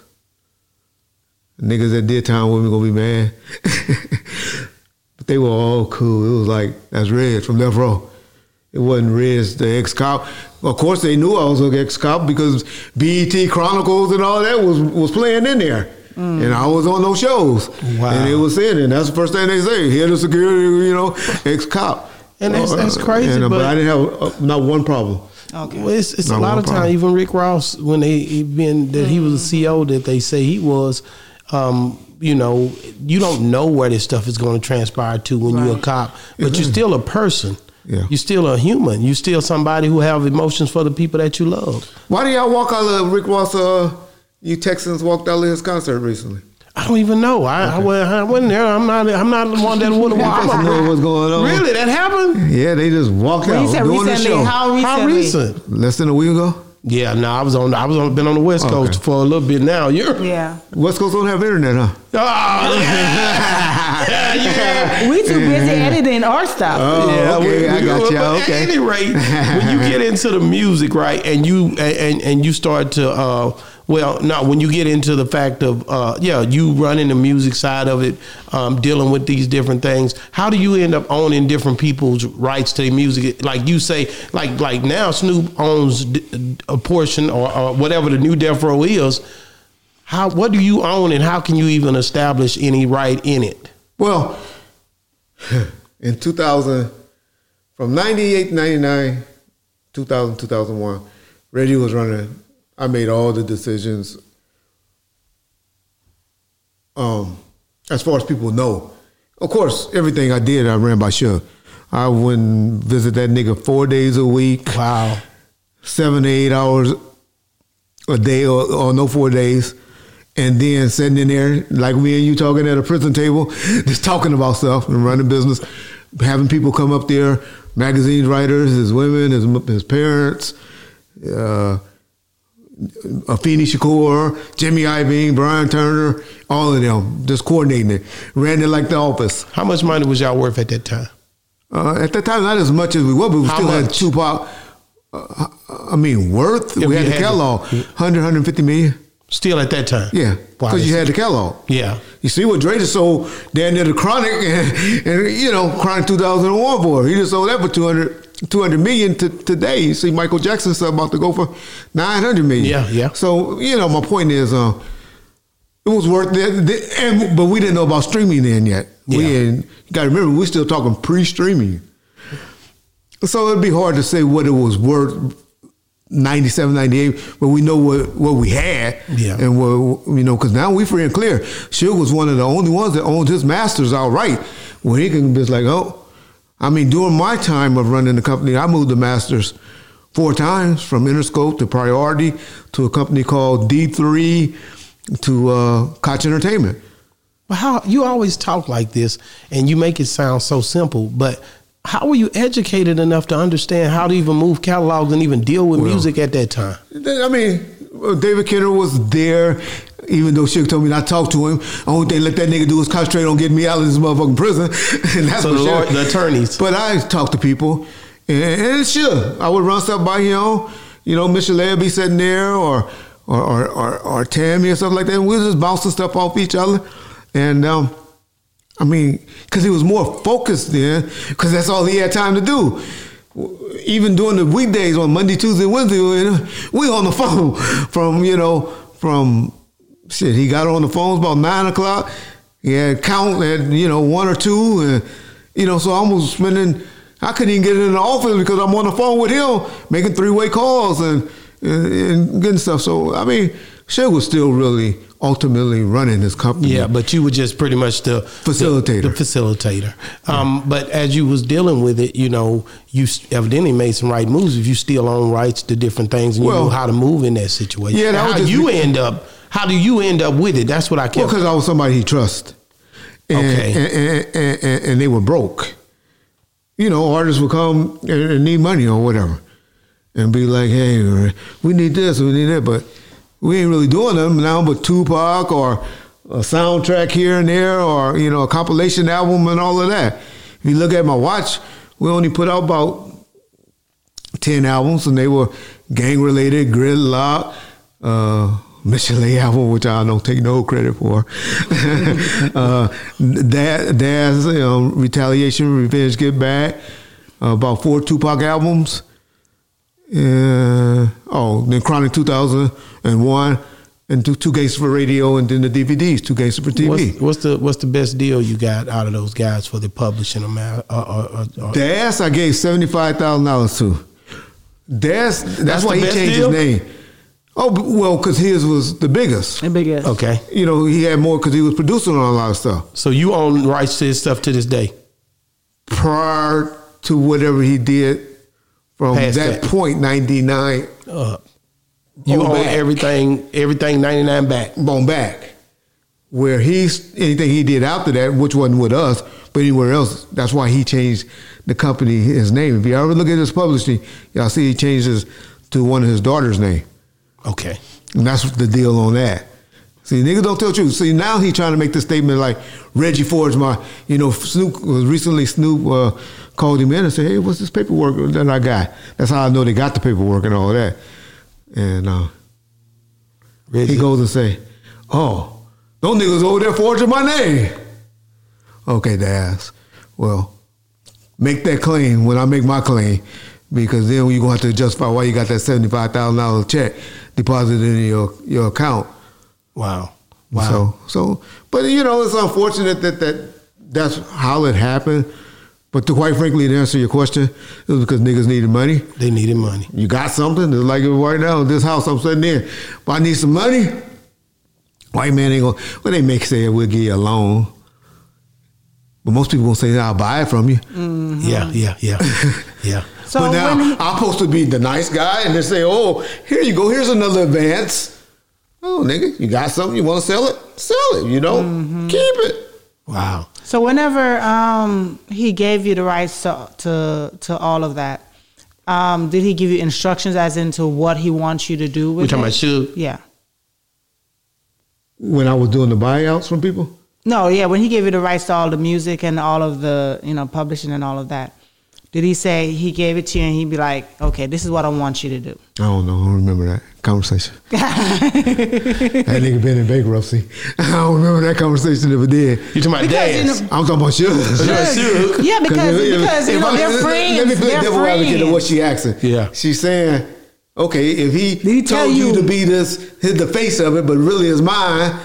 Niggas that did time with me gonna be mad. but they were all cool. It was like, that's Red from Death Row. It wasn't Red's the ex cop. Of course, they knew I was an ex cop because BET Chronicles and all that was was playing in there. And I was on those shows. Wow. And it was saying, and that's the first thing they say, head of security, you know, ex cop. And that's- that's crazy, And, uh, but, but- I didn't have uh, not one problem. Okay. Well, it's, it's a lot of time. Even Rick Ross, when they he been that he was a CEO that they say he was, um, you know, you don't know where this stuff is going to transpire to when you're a cop, but you're still a person. Yeah. You're still a human. You're still somebody who have emotions for the people that you love. Why do y'all walk out of Rick Ross? Uh, you Texans walked out of his concert recently. I don't even know. I, I, wasn't, I wasn't there. I'm not. I'm not the one that would have walked. Texans know what's going on. Really, that happened? Yeah, they just walked Well, out you said doing the show. How recently? How recent? Less than a week ago. Yeah, no, I was on. I was on. Been on the West Coast Okay. for a little bit now. You're. Yeah. West Coast don't have internet, huh? Oh, yeah. yeah. We too busy editing our stuff. Oh, okay, I got but you. At any rate, when you get into the music, right, and you and and you start to, uh, well, no, when you get into the fact of, uh, yeah, you running the music side of it, um, dealing with these different things. How do you end up owning different people's rights to music? Like you say, like like now, Snoop owns a portion or, or whatever the new Death Row is. How what do you own, and how can you even establish any right in it? Well, in 2000, from 98 to 99, 2000, 2001, Reggie was running. I made all the decisions. Um, as far as people know, of course, everything I did, I ran by Suge. I wouldn't visit that nigga four days a week, Wow. seven to eight hours a day, or, or no four days, and then sitting in there like me and you talking at a prison table, just talking about stuff and running business, having people come up there, magazine writers, his women, his his parents, uh, Afeni Shakur, Jimmy Iovine, Bryan Turner, all of them, just coordinating it. Ran it like the office. How much money was y'all worth at that time? Uh, at that time, not as much as we were, but we How still had much? Tupac. Uh, I mean, worth. Yeah, we had the had Kellogg, 100, 150 million. Still at that time? Yeah, because you had the Kellogg. Yeah. You see what Dre just sold down near the Chronic, and, and you know, Chronic 2001 for. He just sold that for 200, 200 million to, today. You see Michael Jackson's stuff about to go for 900 million. Yeah, yeah. So, you know, my point is, uh, it was worth it. And, but we didn't know about streaming then yet. We Yeah. had, you got to remember, we're still talking pre-streaming. So it'd be hard to say what it was worth 97, 98, but we know what, what we had. Yeah. And what, you know, because now we're free and clear. Suge was one of the only ones that owned his masters outright. When he can be like, oh, I mean, during my time of running the company, I moved the masters four times from Interscope to Priority to a company called D3 to uh, Koch Entertainment. But how you always talk like this and you make it sound so simple, but how were you educated enough to understand how to even move catalogs and even deal with Well- music at that time? I mean, David Kenner was there, even though Suge told me not to talk to him. Only thing let that nigga do is concentrate on getting me out of this motherfucking prison. and that's So the the attorneys. But I talk to people, and, and sure I would run stuff by him. You know, Michel'le would be sitting there, or or or, or, or Tammy or something like that. And we was just bouncing stuff off each other, and. um I mean, because he was more focused then, because that's all he had time to do. Even during the weekdays on Monday, Tuesday, Wednesday, we on the phone from you know from shit. He got on the phones about nine o'clock. He had count at you know one or two, and you know, so I was spending. I couldn't even get in the office because I'm on the phone with him making three way calls and, and and getting stuff. So I mean, Suge was still really ultimately running his company. Yeah, but you were just pretty much the Facilitator. The, the facilitator. Um, but as you was dealing with it, you know, you evidently made some right moves. If you still own rights to different things and you Well, knew how to move in that situation. Yeah, that how you be- end up. How do you end up with it? That's what I Well, kept. because I was somebody he trust, and, Okay. and, and, and, and, they were broke. You know, artists would come and, and need money or whatever, and be like, "Hey, we need this, we need that," but we ain't really doing them now. But Tupac or a soundtrack here and there, or you know, a compilation album and all of that. If you look at my watch, we only put out about 10 albums, and they were gang related, Gridlock'd, uh, Michel'le album, which I don't take no credit for. uh, that, Daz, you know, Retaliation, Revenge, Get Back, uh, about four Tupac albums. Uh, oh, then Chronic 2001, and two, two gangsters for radio, and then the DVDs, two gangsters for TV. What's, what's the what's the best deal you got out of those guys for the publishing them uh, uh, I gave seventy five thousand dollars to. Daz, that's, That's why he changed deal? his name. Oh well, because his was the biggest. The biggest. okay, You know, he had more because he was producing on a lot of stuff so you own rights to his stuff to this day. prior to whatever he did from that, that. point, ninety nine Uh, you On own back. everything, everything ninety nine back. on back. Where he's anything he did after that, which wasn't with us, but anywhere else, that's why he changed the company his name. If you ever look at his publishing, y'all see he changed his to one of his daughter's name. Okay, And that's the deal on that. See, niggas don't tell truth. See, now he's trying to make this statement like Reggie Ford's my, you know, Snoop was recently Snoop uh, called him in and said, "Hey, what's this paperwork that I got?" That's how I know they got the paperwork and all that. And uh, Reggie. he goes and say, "Oh, those niggas over there forging my name." Okay, Daz. Well, make that claim when I make my claim, because then you're gonna have to justify why you got that seventy five thousand dollars check deposited in your your account. Wow, wow. So so, but you know, it's unfortunate that that that's how it happened. But to quite frankly, to answer your question, it was because niggas needed money. they needed money. You got something? It's like right now, this house I'm sitting in. But I need some money. White man ain't gonna. Well, they make say we'll give you a loan. But most people gonna say, "I'll buy it from you." Yeah, yeah, yeah, yeah. So but now when I'm supposed to be the nice guy, and they say, "Oh, here you go. Here's another advance." Oh, nigga, you got something? You want to sell it? Sell it. You know, Mm-hmm. keep it. Wow. So whenever um, he gave you the rights to to, to all of that, um, did he give you instructions as into what he wants you to do with We talking it? about Suge? Yeah. When I was doing the buyouts from people, No, yeah. When he gave you the rights to all the music and all of the you know publishing and all of that, did he say he gave it to you and he'd be like, okay, this is what I want you to do? I don't know. I don't remember that conversation. that nigga been in bankruptcy. I don't remember that conversation if it did. You talking about Because, you know- I'm talking about you. Yeah, because if- because you know I- they're let- friends. Let me play they're devil advocate of what friends. she asking. Yeah. She's saying, okay, if he, he tell told you, you- to be this, his, the face of it, but really is mine,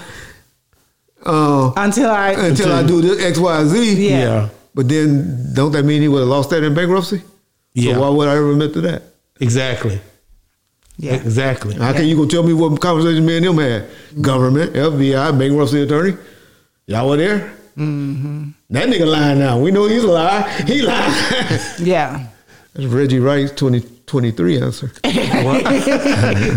uh, Until I until I do this X, Y, Z. Yeah. Yeah. But then, don't that mean he would have lost that in bankruptcy? Yeah. So why would I ever admit to that? Exactly. yeah. Exactly. How can you go tell me what conversation me and him had? Government, FBI, bankruptcy attorney. Y'all were there? Mm-hmm. That nigga lying now. We know he's a liar. He lying. yeah. That's Reggie Wright's 2023 answer.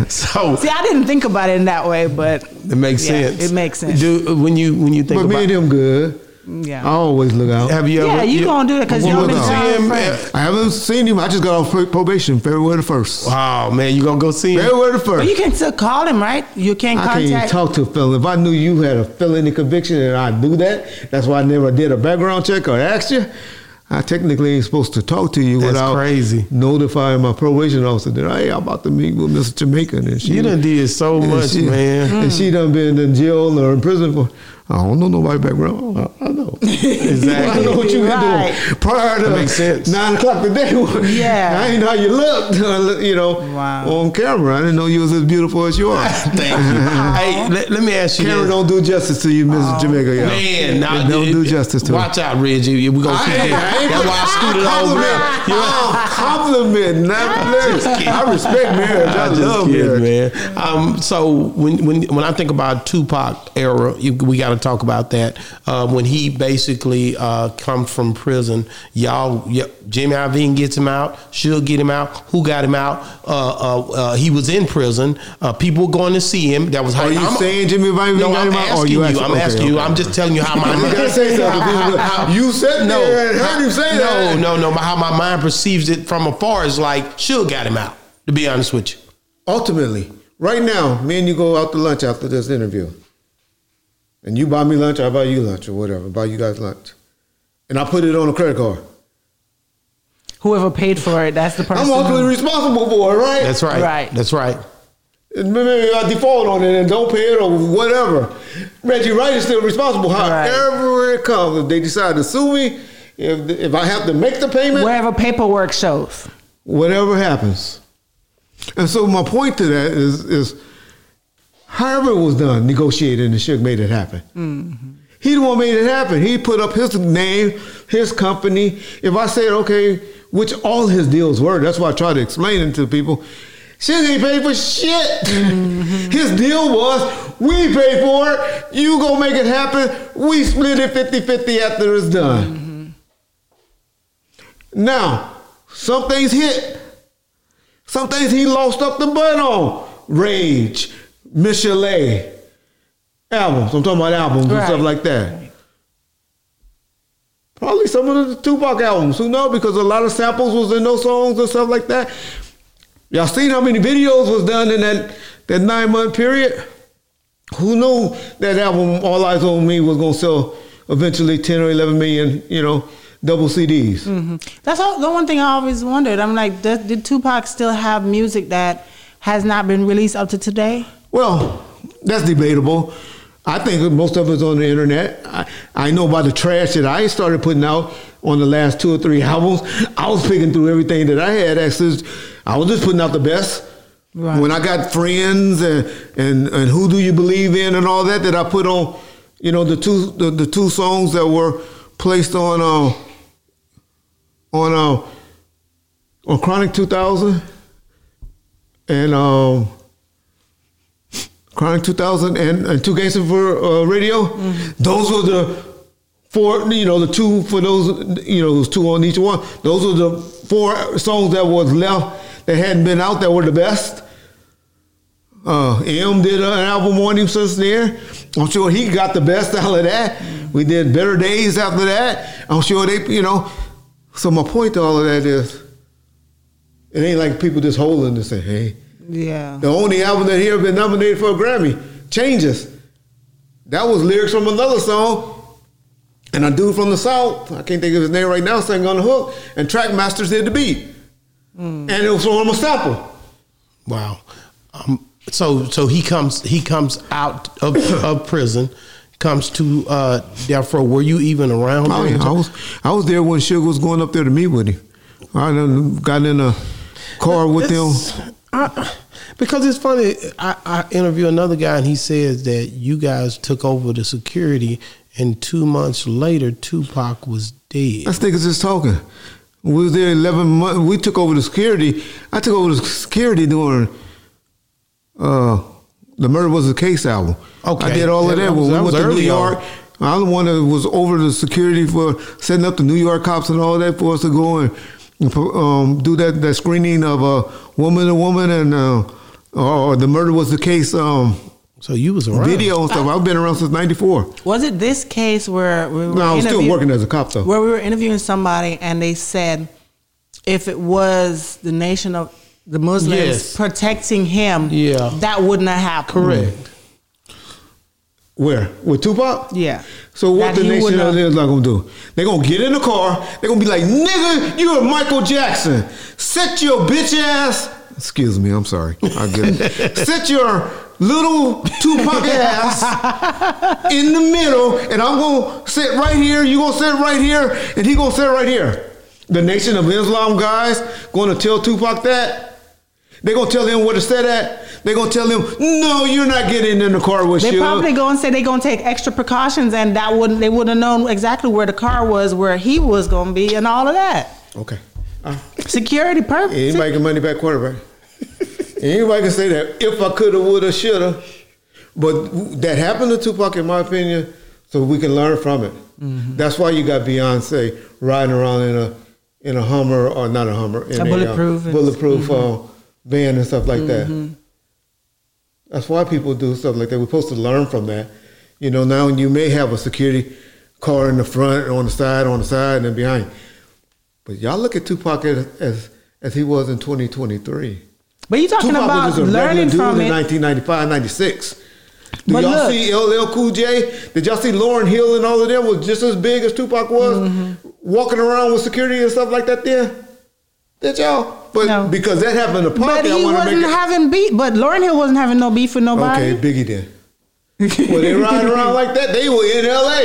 So See, I didn't think about it in that way, but it makes Yeah, sense. it makes sense. Do when you when you think But me and him good. I always look out. have you Yeah, ever you gonna do it 'cause you y'all gonna been see solid him? friends. I haven't seen him. I just got off pro- probation February the 1st. Wow, man, you gonna go see him? February the But you can still call him, right? You can't I can't even contact. talk to a felon. If I knew you had a felony conviction and I do that, that's why I never did a background check or asked you. I technically ain't supposed to talk to you That's without crazy. notifying my probation officer that hey, I'm about to meet with Mr. Jamaican. And she, You done did so and much, she- man. And she done been in jail or in prison for. I don't know nobody background. I, I know. Exactly. I know what you been Right. doing prior to That makes sense. nine o'clock today. Yeah. I ain't know how you looked. You know, Wow. on camera. I didn't know you was as beautiful as you are. Thank you. hey, let, let me ask you Camera this. don't do justice to you, Mrs. Jamaica. y'all. Man, It don't it- do justice to Watch it. out, Reggie. We're gonna I see ain't- that. I ain't- That's why I scooted over compliment. there. Oh, compliment. Not I respect marriage. I, I just love kidding, marriage. man. Um, so when when when I think about Tupac era, you, we got to talk about that. Uh, when he basically uh, comes from prison, y'all, y- Jimmy Iovine gets him out. Suge get him out. Who got him out? Uh, uh, uh, he was in prison. Uh, people were going to see him. That was how Are you I'm- saying Jimmy Iovine No, got I'm him out, or asking you you. asking- I'm okay, asking you. okay. I'm just telling you how my just gotta say something. You there and heard him say no, that. No, no, How my mind perceives it from afar is like Suge got him out. To be honest with you. Ultimately, right now, me and you go out to lunch after this interview, and you buy me lunch, I buy you lunch or whatever, buy you guys lunch, and I put it on a credit card. Whoever paid for it, that's the person. I'm ultimately responsible for it, right? That's right. Right. That's right. And Maybe I default on it and don't pay it or whatever. Reggie Wright is still responsible. Right. However it comes, if they decide to sue me, if if I have to make the payment, Wherever paperwork shows. whatever happens. And so my point to that is is however it was done, negotiated, and Suge made it happen. Mm-hmm. He the one made it happen. He put up his name, his company. If I said, okay, which all his deals were, that's why I try to explain it to people. Suge ain't paid for shit. Mm-hmm. His deal was, we pay for it, you go make it happen, we split it 50-50 after it's done. Mm-hmm. Now, some things hit. Some things he lost up the butt on. Rage, Michel'le, albums. I'm talking about albums and stuff like that. Probably some of the Tupac albums. Who knows? Because a lot of samples was in those songs and stuff like that. Y'all seen how many videos was done in that, that nine month period? Who knew that album All Eyez on Me was gonna sell eventually 10 or 11 million, you know, double CDs? Mm-hmm. That's all, the one thing I always wondered. I'm like, does, did Tupac still have music that has not been released up to today? Well, that's debatable. I think most of it's on the internet. I, I know about the trash that I started putting out on the last two or three albums. I was picking through everything that I had access. I was just putting out the best. Right. When I got friends and, and and who do you believe in and all that that I put on, you know, the two the, the two songs that were placed on uh, on uh, on Chronic 2000 and um, Chronic 2000 and, and Two Gangsters for uh, Radio. Those were the four, you know, the two for those, you know, those two on each one. Those were the four songs that was left that hadn't been out that were the best. Uh, M did an album on him since then. I'm sure he got the best out of that. We did Better Days after that. I'm sure they, you know. So my point to all of that is, it ain't like people just holding and say, hey, Yeah. the only album that here been nominated for a Grammy, Changes. That was lyrics from another song. And a dude from the South, I can't think of his name right now, sang on the hook, and Trackmasters did the beat. And it was from a sample. Wow. Um, so so he comes he comes out of, of prison, comes to uh, Death Row. Were you even around? Oh, yeah, I was I was there when Suge was going up there to meet with him. I done got in a car with them. I- because it's funny. I, I interview another guy and he says that you guys took over the security, and two months later, Tupac was dead. That's niggas just talking. We was there eleven months. We took over the security. I took over the security during uh, the Murder Was a Case album. Okay. I did all of that when we went to New on. York. I'm the one that was over the security for setting up the New York cops and all that for us to go and um, do that, that screening of a woman to woman and uh, or the murder was the case um, So you was around. video and stuff. I've been around since '94. Was it this case where we were No, I was still working as a cop though. where we were interviewing somebody and they said if it was the nation of the Muslims Yes. protecting him, Yeah. that wouldn't have happened. Correct. Where with Tupac? Yeah. So what That the nation of have- Islam gonna do? They're gonna get in the car. They're gonna be like, "Nigga, you're Michael Jackson. Sit your bitch ass." Excuse me, I'm sorry. I get it. Sit your little Tupac ass in the middle, and I'm gonna sit right here. You gonna sit right here, and he gonna sit right here. The Nation of Islam guys gonna tell Tupac that. They're gonna tell him where to sit at. They're gonna tell him, "No, you're not getting in the car with They you." They probably go and say they're gonna take extra precautions and that wouldn't they would have known exactly where the car was, where he was gonna be and all of that. Okay. Uh, Security purpose. Anybody can money back quarterback. Anybody can say that if I coulda, woulda, shoulda. But that happened to Tupac, in my opinion, so we can learn from it. Mm-hmm. That's why you got Beyonce riding around in a in a Hummer or not a Hummer, in A bulletproof uh, and- bulletproof uh, van and stuff like Mm-hmm. that. That's why people do stuff like that. We're supposed to learn from that. You know, now you may have a security car in the front, on the side, on the side, and then behind. But y'all look at Tupac as as, as he was in 2023. But you talking Tupac about was just a learning dude from in it. 1995, 96. Did But y'all look- see LL Cool J? Did y'all see Lauryn Hill and all of them was just as big as Tupac was, Mm-hmm. walking around with security and stuff like that? Then did y'all? But No. because that happened to Pac, But he wasn't having beef. But Lauryn Hill wasn't having no beef with nobody. Okay, Biggie then. when they ride around like that, they were in LA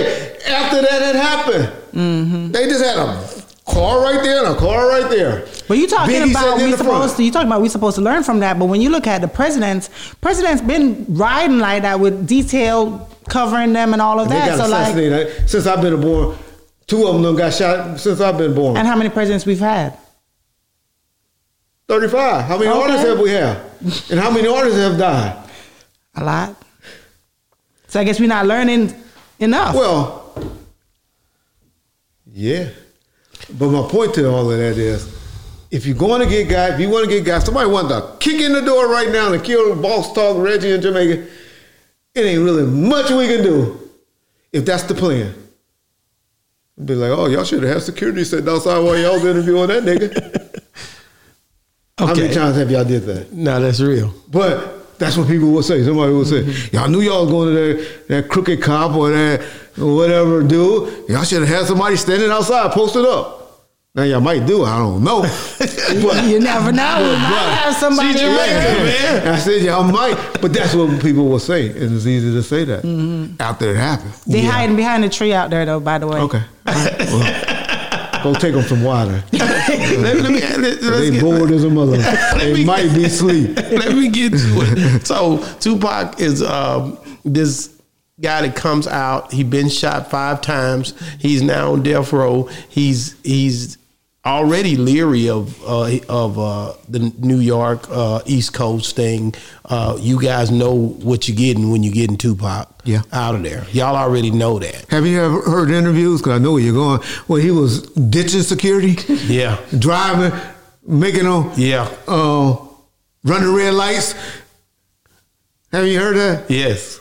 after that had happened. Mm-hmm. They just had a car right there and a car right there. But you talking Biggie about we front. supposed to you talking about we supposed to learn from that, but when you look at the presidents, presidents been riding like that with detail covering them and all of And that. So like since I've been born. Two of them done got shot since I've been born. and how many presidents we've had? Thirty-five. How many Okay. artists have we had? And how many artists have died? A lot. So I guess we're not learning enough. Well, yeah. But my point to all of that is, if you're going to get guys, if you want to get guys, somebody wants to kick in the door right now and kill Boss Talk Reggie in Jamaica, it ain't really much we can do if that's the plan. Be like, oh, y'all should have had security sitting outside while y'all was interviewing that nigga. How many times have y'all did that? No, that's real. But that's what people will say. Somebody will say, "Y'all knew y'all was going to that, that crooked cop or that whatever dude. Y'all should have had somebody standing outside posted up." Now y'all might do. I don't know. but, you never know. We might have somebody. See, Jamaica, man. I said y'all might, but that's what people will say, and it's easy to say that mm-hmm. after it happened. They hiding behind a tree out there though. By the way. Okay, All right. Well, go take them some water. let, let me, let, let's They get- bored as a mother. They me- might be asleep. let me get to it. So Tupac is um, this guy that comes out. He been shot five times. He's now on death row. He's he's already leery of uh, of uh, the New York uh, East Coast thing. Uh, you guys know what you're getting when you're getting Tupac Yeah. out of there. Y'all already know that. Have you ever heard interviews? Because I know where you're going. Where he was ditching security, Yeah, driving, making them, yeah, uh, running red lights. Have you heard that? yes.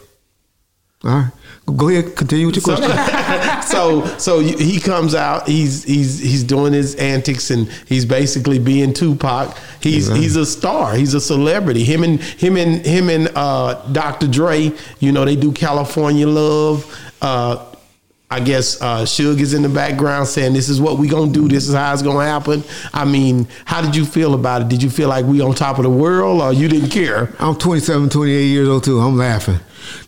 All right, go ahead. Continue with your So, question. so so he comes out. He's he's he's doing his antics and he's basically being Tupac. He's Right. he's a star. He's a celebrity. Him and him and him and uh, Dr. Dre. You know they do California Love. Uh, I guess uh, Suge is in the background saying, "This is what we gonna do. This is how it's gonna happen." I mean, how did you feel about it? Did you feel like we on top of the world, or you didn't care? I'm 27, 28 years old too. I'm laughing.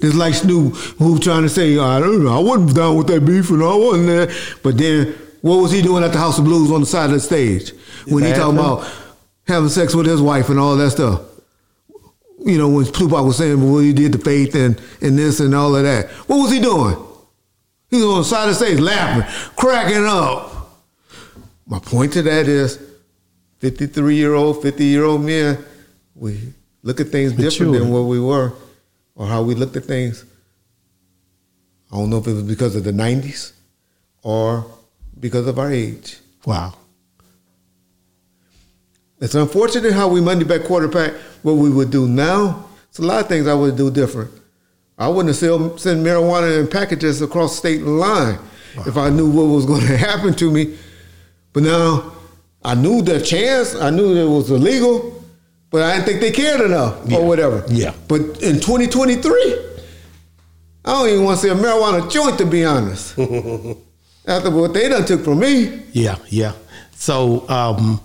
Just like Snoop, who trying to say, I don't know, I wasn't down with that beef and I wasn't there. But then, what was he doing at the House of Blues on the side of the stage when he talking about having sex with his wife and all that stuff? You know, when Tupac was saying, well, he did the faith and, and this and all of that. What was he doing? He was on the side of the stage laughing, cracking up. My point to that is 53 year old, 50 year old men, we look at things different than Mature. what we were or how we looked at things. I don't know if it was because of the 90s or because of our age. Wow. It's unfortunate how we money back quarterback what we would do now. It's a lot of things I would do different. I wouldn't have sell, send marijuana in packages across state line if I knew what was going to happen to me. But now I knew the chance. I knew it was illegal, but I didn't think they cared enough Yeah. or whatever. Yeah. But in 2023, I don't even want to see a marijuana joint to be honest. After what they done took from me. Yeah, yeah. So, um,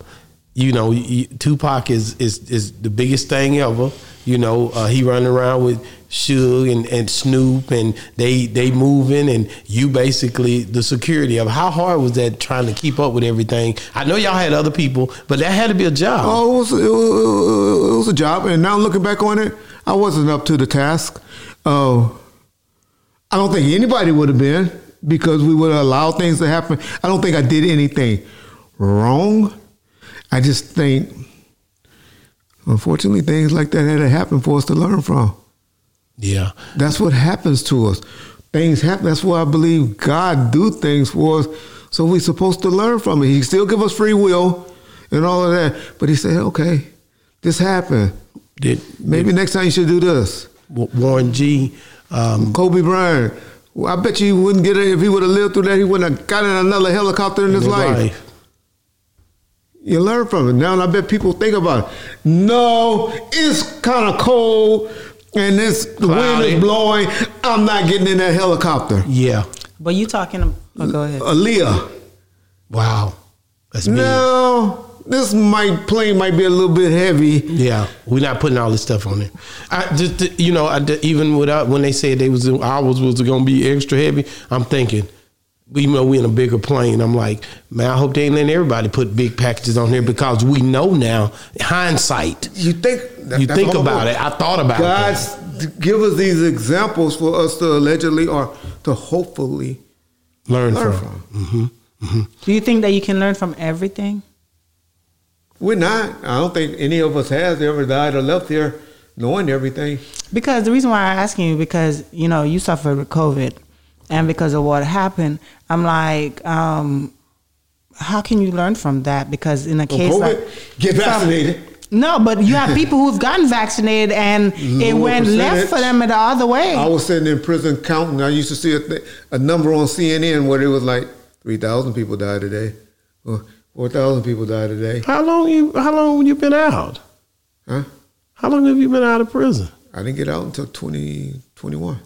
you know, Tupac is is is the biggest thing ever. You know, uh, he running around with Suge and, and Snoop, and they they moving, and you basically the security of how hard was that trying to keep up with everything? I know y'all had other people, but that had to be a job. Oh, it was, it was, it was a job, and now looking back on it, I wasn't up to the task. Uh, I don't think anybody would have been because we would allowed things to happen. I don't think I did anything wrong. I just think, unfortunately, things like that had to happen for us to learn from. Yeah, That's what happens to us. Things happen. That's why I believe God do things for us. So we're supposed to learn from it. He still give us free will and all of that. But he said, okay, this happened. did Maybe next time you should do this. Warren G. Um, Kobe Bryant. Well, I bet you he wouldn't get it if he would have lived through that. He wouldn't have gotten another helicopter in his, his life. life. You learn from it now, and I bet people think about it. No, it's kind of cold, and this the wind is blowing. I'm not getting in that helicopter. Yeah. But you talking? Oh, go ahead. Aaliyah. Wow. That's big. No, this might plane might be a little bit heavy. Yeah, we're not putting all this stuff on there. I just, you know, I, even without when they said they was I ours was going to be extra heavy, I'm thinking even though we're in a bigger plane, I'm like, man, I hope they ain't letting everybody put big packages on here because we know now, hindsight. You think that- You think about I'm- it. I thought about it. God's give us these examples for us to allegedly or to hopefully Learn, learn from. from. Mm-hmm. Mm-hmm. Do you think that you can learn from everything? We're not. I don't think any of us has ever died or left here knowing everything. Because the reason why I'm asking you because you know you suffered with COVID, and because of what happened, I'm like, um, how can you learn from that? Because in a From case COVID, like get From- vaccinated. no, but you have people who've gotten vaccinated and it went left for percentage. them the other way. I was sitting in prison counting. I used to see a, th- a number on CNN where it was like three thousand people died today, or four thousand people died today. How long you? How long you been out? Huh? How long have you been out of prison? I didn't get out until 2021.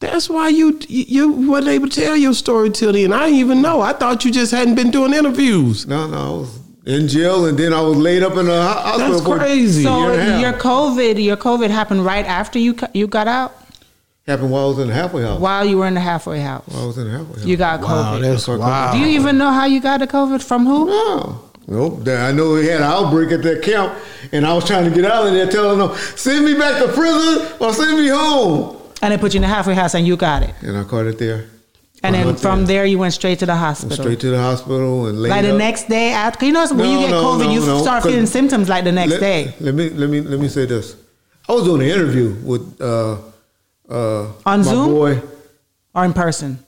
That's why you you wasn't able to tell your story till then. I didn't even know. I thought you just hadn't been doing interviews. No, no, I was in jail and then I was laid up in a hospital. That's for a crazy. so and a half. your COVID, your COVID happened right after you you got out, happened while I was in the halfway house. while you were in the halfway house. While I was in the halfway house. You got Wow, COVID. that's That's wow. Do you even know how you got the COVID from who? No. Nope. I know we had an outbreak at that camp, and I was trying to get out of there, telling them, send me back to prison or send me home. And they put you in the halfway house and you got it. And I caught it there. And then from there. you went straight to the Went hospital. straight to the hospital and like the up. next day after, you know, when you get no, COVID, no, you no, start feeling symptoms like the next let, day. Let me let me let me say this. I was doing an interview with uh uh On my Zoom? boy. Or in person.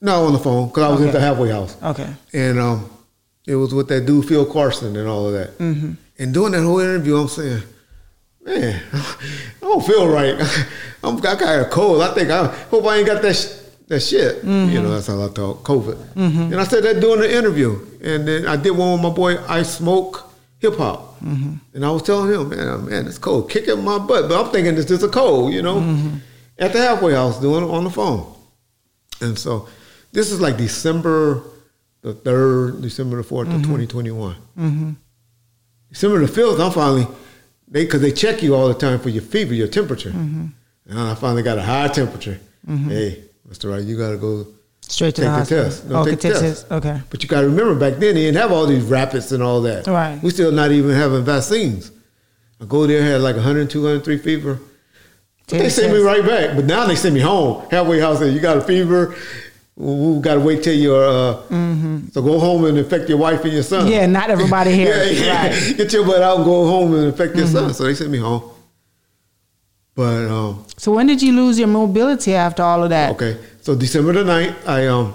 No, on the phone because I was Okay. at the halfway house. Okay. and um, it was with that dude Phil Carson and all of that. Mm-hmm. And doing that whole interview, I'm saying, man, I don't feel right. I'm, I got a cold. I think I hope I ain't got that sh- that shit. You know, mm-hmm. that's how I talk, COVID. Mm-hmm. And I said that during the interview, and then I did one with my boy I Smoke Hip Hop, mm-hmm. and I was telling him, man, oh, man, it's cold, kicking my butt. But I'm thinking it's just a cold, you know. At the halfway house, doing it on the phone. And so this is like December the 3rd, December the 4th of 2021. December the 5th, I'm finally, they because they check you all the time for your fever, your temperature. Mm-hmm. And I finally got a high temperature. Mm-hmm. Hey, Mr. Wright, you got to go Straight to take the hospital. test. No, oh, okay, take the test. Okay. But you got to remember, back then, they didn't have all these rapids and all that. Right. We still not even having vaccines. I go there, had like 102, 103 fever. But they the send me right back. But now they send me home. Halfway house, and you got a fever. We got to wait till you're. Uh, So go home and infect your wife and your son. Mm-hmm. Yeah, not everybody here. yeah, yeah. Right. Mm-hmm. Get your butt out and go home and infect your son. So they sent me home. But um, So when did you lose your mobility after all of that? okay, so December the 9th, I um,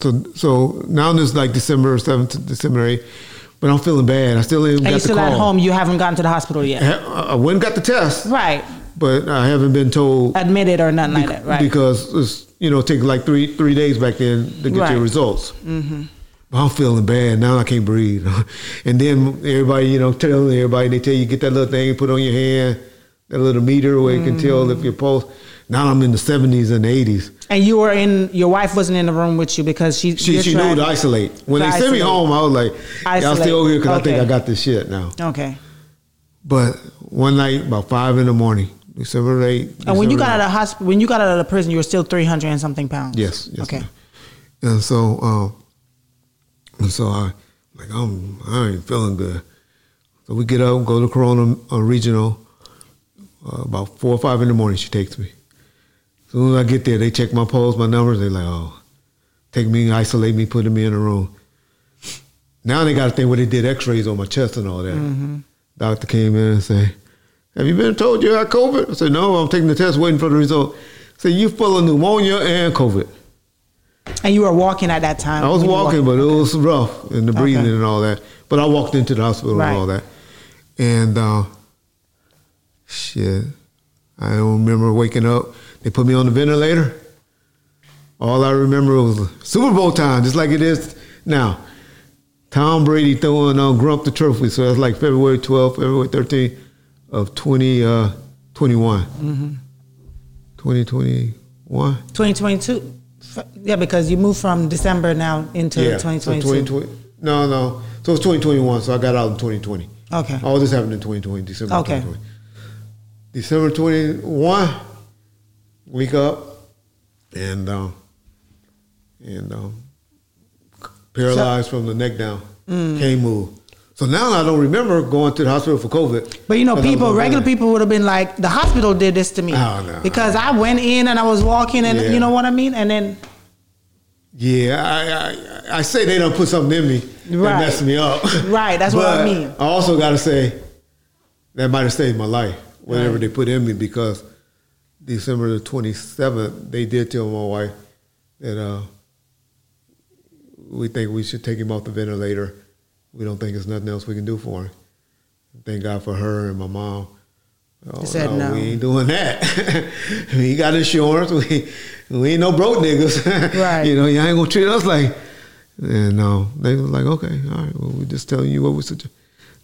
so so now it's like December seventh, to December eighth, but I'm feeling bad. I still ain't And got the still call. at home. You haven't gotten to the hospital yet. I I went and got the test, Right. but I haven't been told Admitted or nothing like that. Right. because it's you know take like three three days back then to get Right. your results. Mm-hmm. But I'm feeling bad now. I can't breathe, and then everybody you know telling everybody they tell you get that little thing put on your hand, that little meter where you can tell Mm-hmm. if your pulse. Now I'm in the 70s and 80s. and you were in. Your wife wasn't in the room with you because she. She she knew to isolate. When To they sent me home, I was like, y'all Isolate. stay over here because I think I got this shit now. Okay. But one night about five in the morning, December 8th. And when you got out of hospital, when you got out of the prison, you were still three hundred and something pounds. Yes. yes okay. ma'am. And so, um, and so I, like, I'm, I ain't feeling good. So we get up, go to Corona uh, Regional. Uh, about four or five in the morning, she takes me. As soon as I get there, they check my pulse, my numbers. They're like, oh, take me, isolate me, put me in a room. Now they got a thing where they did X-rays on my chest and all that. Doctor came in and said, "Have you been told you had COVID?" I said, "No, I'm taking the test, waiting for the result." Said, you're full of pneumonia and COVID." And you were walking at that time. I was were walking, but it was rough and the breathing Okay. and all that. But I walked into the hospital Right. and all that. And uh, shit, I don't remember waking up. They put me on the ventilator. All I remember was Super Bowl time, just like it is now. Tom Brady throwing on Grump the trophy. So that's like February 12th, February 13th of 2021. 20, uh, Mm-hmm. 2021. 2022. Yeah, because you moved from December now into Yeah, so 2022. 2020 no, no. So it's 2021. So I got out in 2020. Okay. All this happened in 2020, December Okay. 2020. December 21, wake up, and um, and um, paralyzed from the neck down. Mm. Can't move. So now I don't remember going to the hospital for COVID. But you know, people, regular people would have been like, the hospital did this to me. Oh, no. Because I went in and I was walking and Yeah. you know what I mean? And then, Yeah, I, I I say they don't put something in me that Right. messed me up. Right, that's what I mean. I also got to say that might have saved my life, whatever Right. they put in me, because December the twenty seventh, they did tell my wife that uh, we think we should take him off the ventilator. We don't think there's nothing else we can do for him. Thank God for her and my mom. Oh, said no. we ain't doing that. we got insurance. We we ain't no broke niggas. Right. you know, y'all ain't gonna treat us like. And uh, they was like, okay, all right. Well, we just telling you what we suggest.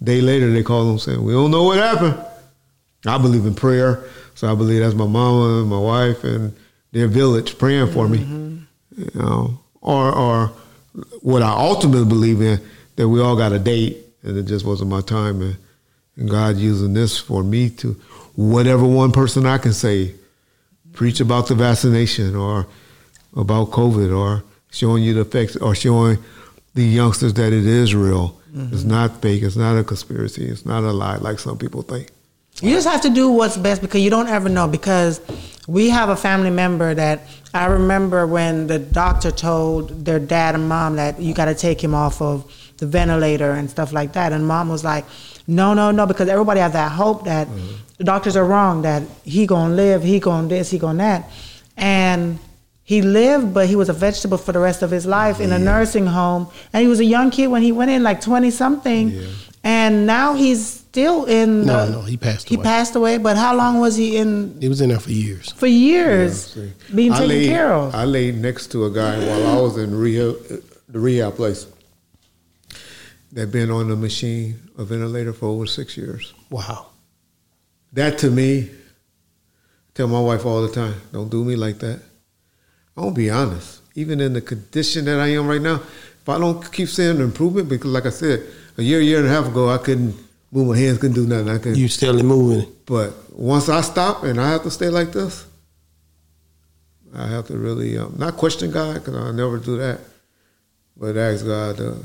Day later, they called them saying, we don't know what happened. I believe in prayer, so I believe that's my mama and my wife and their village praying for me. You know, or or what I ultimately believe in that we all got a date and it just wasn't my time and, and God using this for me to whatever one person I can say preach about the vaccination or about COVID or showing you the effects or showing the youngsters that it is real. Mm-hmm. It's not fake. It's not a conspiracy. It's not a lie like some people think. You just have to do what's best because you don't ever know. Because we have a family member that I remember when the doctor told their dad and mom that you got to take him off of the ventilator and stuff like that. And mom was like, no, no, no, because everybody has that hope that mm-hmm. the doctors are wrong, that he gonna live, he gonna this, he gonna that. And he lived, but he was a vegetable for the rest of his life in a nursing home. And he was a young kid when he went in, like 20 something. Yeah. And now he's still in. No, the- no, he passed He away. passed away, but how long was he in? He was in there for years. For years, Yeah, being I taken laid, care of. I laid next to a guy while I was in rehab, the rehab place that been on the machine, a ventilator for over six years. Wow. That to me, tell my wife all the time, don't do me like that. I'm gonna be honest. Even in the condition that I am right now, if I don't keep seeing improvement, because like I said, a year, year and a half ago, I couldn't move my hands, couldn't do nothing. I couldn't. You still moving. But once I stop and I have to stay like this, I have to really um, not question God because I never do that, but ask God to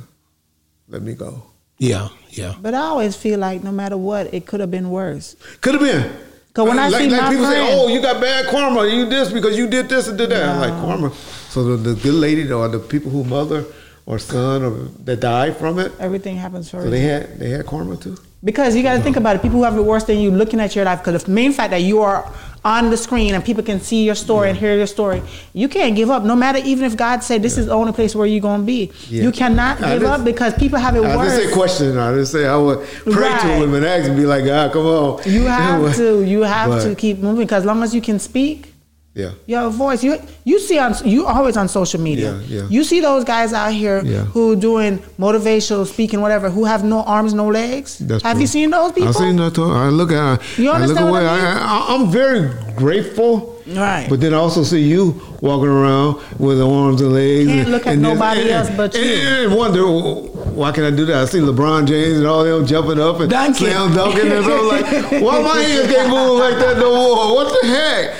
let me go. Yeah, yeah. But I always feel like no matter what, it could have been worse. Could have been. Cause when I like, see like my people say, "Oh, you got bad karma. You this because you did this and did that." I'm like karma. So the, the good lady or the people who mother or son or that died from it, Everything happens for so a they had they had karma too. Because you got to think about it. People who have it worse than you looking at your life. Because the main fact that you are on the screen and people can see your story and hear your story, you can't give up. No matter even if God said this is the only place where you're going to be, Yeah. you cannot give just- up because people have it I worse. didn't say question. I didn't say I would pray Right. to him and ask and be like, "God, come on." You have to. You have But- to keep moving because as long as you can speak, Yeah. you have a voice. You you see on you always on social media. Yeah, yeah. You see those guys out here Yeah. who doing motivational speaking, whatever, who have no arms, no legs. That's have true. you seen those people? I seen that too. I look at. You I look understand what away. I mean? I, I, I'm very grateful. Right. But then I also see you walking around with arms and legs. Can't and- look at and nobody and- else but and- you. And wonder why can I do that? I see LeBron James and all them jumping up and Dunking. slam dunking and I'm like, why my hands can't move like that no more? What the heck?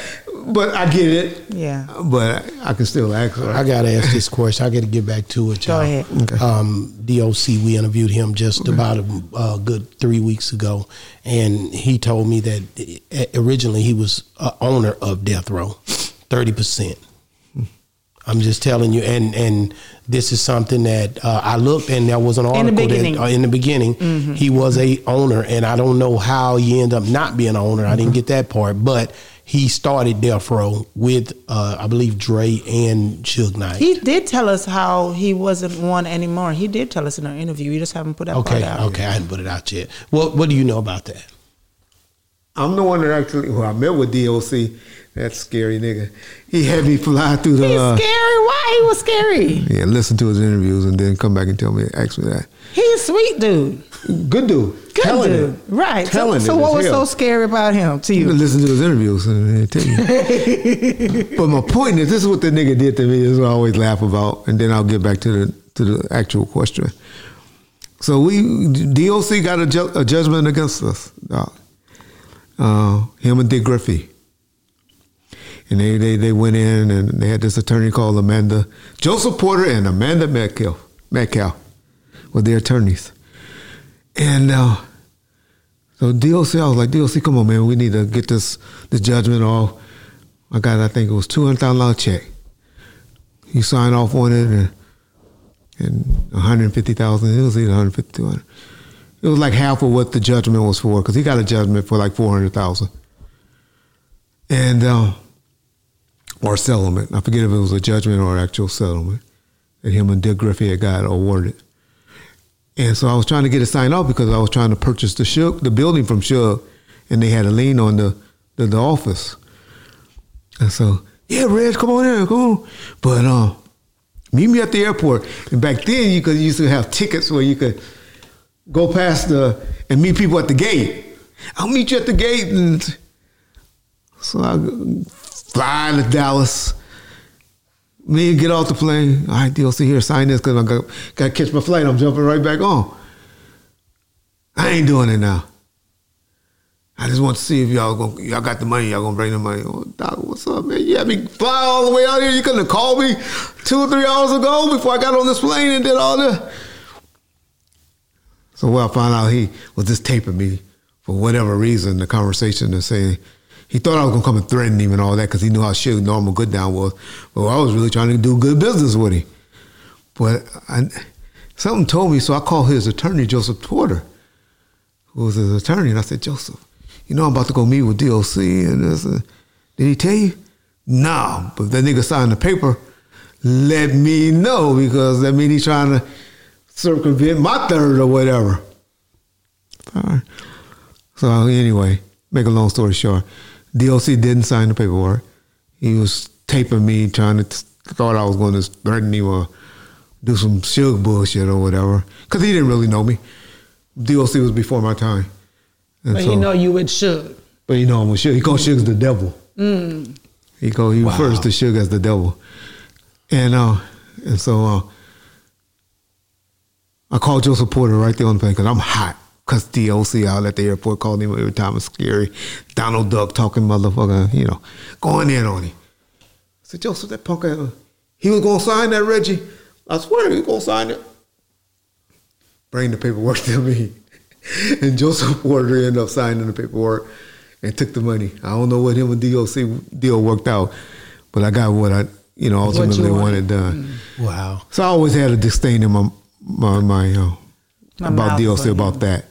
But I get it. Yeah. But I can still ask her. I gotta ask this question. I gotta get back to it. Y'all. Go ahead. Okay. Um, DOC, we interviewed him just about a uh, good three weeks ago, and he told me that uh, originally he was a owner of Death Row, thirty percent. I'm just telling you, and and this is something that uh, I looked, and there was an In the article beginning. that uh, in the beginning he was a owner, and I don't know how he ended up not being an owner. I didn't get that part, but he started Death Row with uh, I believe Dre and Suge Knight. He did tell us how he wasn't one anymore. He did tell us in our interview. You just haven't put that Okay, part out. okay, I hadn't put it out yet. What What do you know about that? I'm the one that actually, well, I met with DOC, that scary nigga. He had me fly through the. He's uh, scary. Why he was scary? Yeah, listen to his interviews and then come back and tell me, ask me that. He's a sweet dude. Good dude. Good Telling dude. it. Right. So, Telling so it what was hell. so scary about him to You listen to his interviews and tell you. but my point is, this is what the nigga did to me. This is what I always laugh about, and then I'll get back to the to the actual question. So we DOC got a, ju- a judgment against us. Uh, him and Dick Griffey, and they, they they went in and they had this attorney called Amanda Joseph Porter and Amanda Metcalf Metcalf were their attorneys, and uh, so DOC I was like DOC, come on man, we need to get this this judgment off. I got I think it was two hundred thousand dollar check. He signed off on it and and one hundred fifty thousand. It was either one hundred fifty two hundred. It was like half of what the judgment was for because he got a judgment for like four hundred thousand. And uh, or settlement. I forget if it was a judgment or an actual settlement that him and Dick Griffey had got awarded. And so I was trying to get it signed off because I was trying to purchase the Shug, the building from Shug, and they had a lien on the, the, the office. And so, yeah, Reg, come on in, come on. But uh, meet me at the airport. And back then, you could used to have tickets where you could go past the and meet people at the gate. I'll meet you at the gate, and so I fly to Dallas. Me get off the plane. All right, DOC here, sign this because I got, got to catch my flight. I'm jumping right back on. I ain't doing it now. I just want to see if y'all gonna, y'all got the money. Y'all gonna bring the money. Oh, Doc, what's up, man? You had me fly all the way out here. You couldn't have called me two or three hours ago before I got on this plane and did all this. So well, I found out he was just taping me for whatever reason. The conversation and saying he thought I was gonna come and threaten him and all that because he knew how shit normal good down was. But I was really trying to do good business with him. But I, something told me, so I called his attorney, Joseph Porter, who was his attorney, and I said, Joseph, you know I'm about to go meet with DOC, and this, uh, did he tell you? No, but that nigga signed the paper. Let me know because that mean he's trying to circumvent my third or whatever. All right. So anyway, make a long story short, DOC didn't sign the paperwork. He was taping me, trying to thought I was going to threaten him or do some Suge bullshit or whatever, because he didn't really know me. DOC was before my time. And But so- you know you would should. but you know I'm with Suge. He called Suge the devil. He called he refers to Suge as the devil. And uh and so uh I called Joseph Porter right there on the plane because I'm hot. Cause DOC out at the airport called him every time it's scary. Donald Duck talking motherfucker, you know, going in on him. I said, Joseph, that punk ass, he was gonna sign that Reggie. I swear he was gonna sign it. Bring the paperwork to me. And Joseph Porter ended up signing the paperwork and took the money. I don't know what him and DOC deal worked out, but I got what I, you know, What you ultimately wanted. wanted done. Wow. So I always had a disdain in my my my uh, My about DOC about that.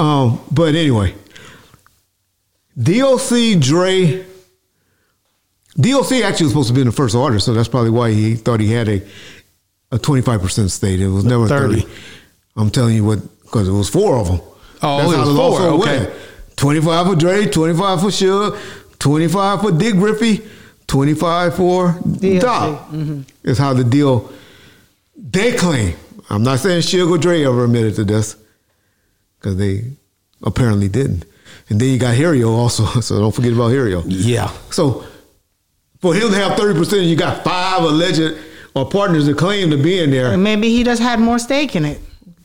Um, but anyway, DOC Dre. DOC actually was supposed to be in the first order, so that's probably why he thought he had a a twenty five percent state. It was never 30. thirty. I'm telling you what, because it was four of them. Oh, That's it how was the law four, okay. Twenty five for Dre, twenty five for Suge, twenty five for Dick Griffey, twenty five for DOC. Doc. Is how the deal they claim. I'm not saying Suge or Dre ever admitted to this, because they apparently didn't. And then you got Harry-O also, so don't forget about Harry-O. Yeah. So for him to have 30%, you got five alleged or partners that claim to be in there. Maybe he just had more stake in it.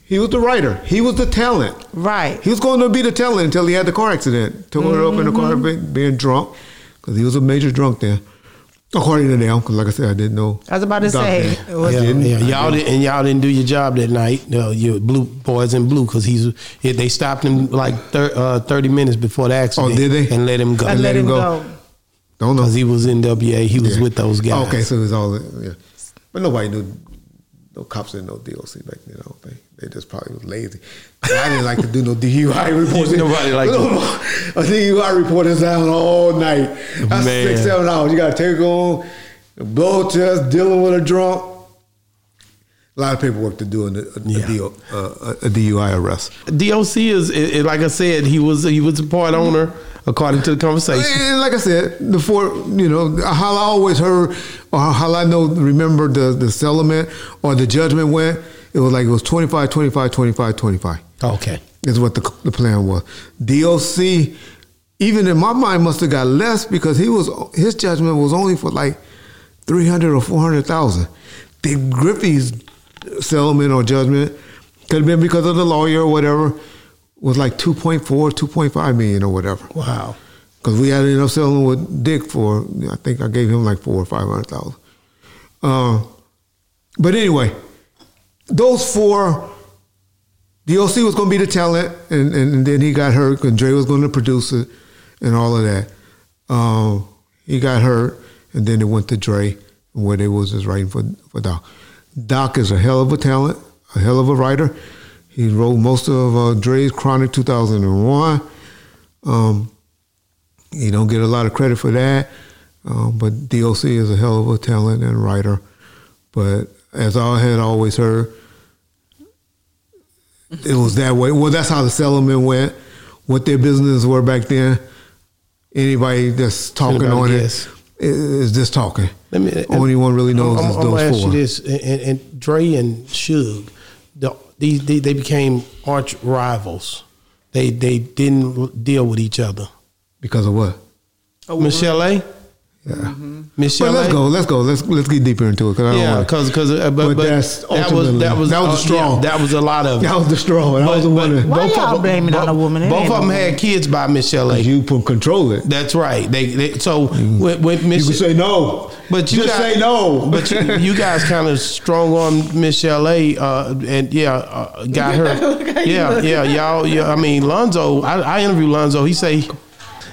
He was the writer. He was the talent. Right. He was going to be the talent until he had the car accident. Tore it up in the car mm-hmm. being, being drunk because he was a major drunk then. According to them, because like I said, I didn't know. I was about to say, was- I Yeah, didn't. yeah. Y'all didn't. and y'all didn't do your job that night. No, you blue boys in blue because he's they stopped him like thir- uh, thirty minutes before the accident. Oh, did they? And let him go I And let let him him go. go. Don't know. because he was in WA. He was Yeah. with those guys. Okay, so it was all yeah. But nobody knew. No cops didn't know DOC back then. I don't think they just probably was lazy. I didn't like to do no DUI reports. Nobody liked to- a DUI report is down all night. That's Man. six seven hours. You got to take on blow test, dealing with a drunk. A lot of paperwork to do in a, a, Yeah. DO, uh, a DUI arrest. DOC is i- i- like I said. He was he was a part owner according to the conversation. And like I said, the four, you know, how I always heard, or how I know, remember the, the settlement or the judgment went, it was like it was 25, 25, 25, 25 Okay. is what the, the plan was. DOC, even in my mind, must have got less because he was his judgment was only for like 300 or 400,000. Dick Griffey's settlement or judgment could have been because of the lawyer or whatever, was like 2.4, 2.5 million or whatever Wow. because we ended up selling with Dick for I think I gave him like four or five hundred thousand. Uh, but anyway, those four. DOC was going to be the talent, and, and, then he got hurt, and Dre was going to produce it, and all of that. Um, he got hurt, and then it went to Dre, where they was just writing for for Doc. Doc is a hell of a talent, a hell of a writer. He wrote most of uh, Dre's Chronic 2001. Um, he don't get a lot of credit for that, um, but DOC is a hell of a talent and writer. But as I had always heard, it was that way. Well, that's how the settlement went. What their businesses were back then. Anybody that's talking Anybody on guess? it is just talking. Let me, Only one really knows I'm, is I'm gonna those ask four. you this, and, and Dre and Suge, the, these they, they became arch rivals. They they didn't deal with each other. Because of what? Oh, Michel'le. Yeah. Michelle Well, let's go. Let's go. Let's let's get deeper into it because I don't Yeah, want because because uh, but, But but that's that was ultimately- that was that was the uh, yeah, that was a lot of. it. That was the straw. That was the one. that- Why both y'all of blaming it on both- a woman? It Both of them no had kids by Michel'le. You can control it. That's right. They, they so when, when You can say no, But you just got- say no. But you, you guys kind of strong on Michel'le. Uh, and yeah, uh, got her. Yeah, yeah, y'all. Yeah, I mean, Lonzo. I, I interviewed Lonzo. He say,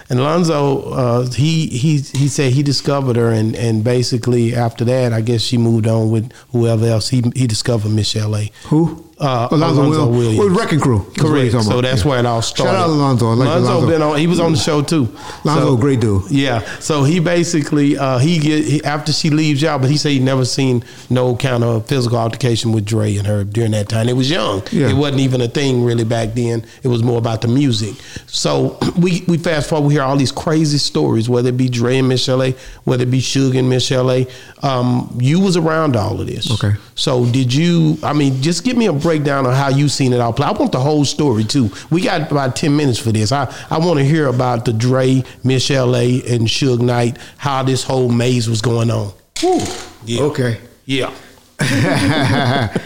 and Lonzo, uh, he he he said he discovered her, and and basically after that, I guess she moved on with whoever else. He he discovered Michel'le. Who? Uh, Alonzo, Alonzo Will- Williams. Well, Wrecking Crew. Correct. So that's Yeah. where it all started. Shout out Alonzo. I like Lonzo Alonzo. been on. He was on the show too. Lonzo, So- great dude. yeah. So he basically uh, he get he, after she leaves y'all, but he said he never seen no kind of physical altercation with Dre and her during that time. It was young. Yeah. It wasn't even a thing really back then. It was more about the music. So we we fast forward, we hear all these crazy stories, whether it be Dre and Michel'le, whether it be Suge and Michel'le. Um, you was around all of this. Okay. So did you? I mean, just give me a breakdown of how you seen it all play. I want the whole story too. We got about ten minutes for this. I I want to hear about the Dre, Michel'le, and Suge Knight. How this whole maze was going on. Woo. Yeah. Okay. Yeah.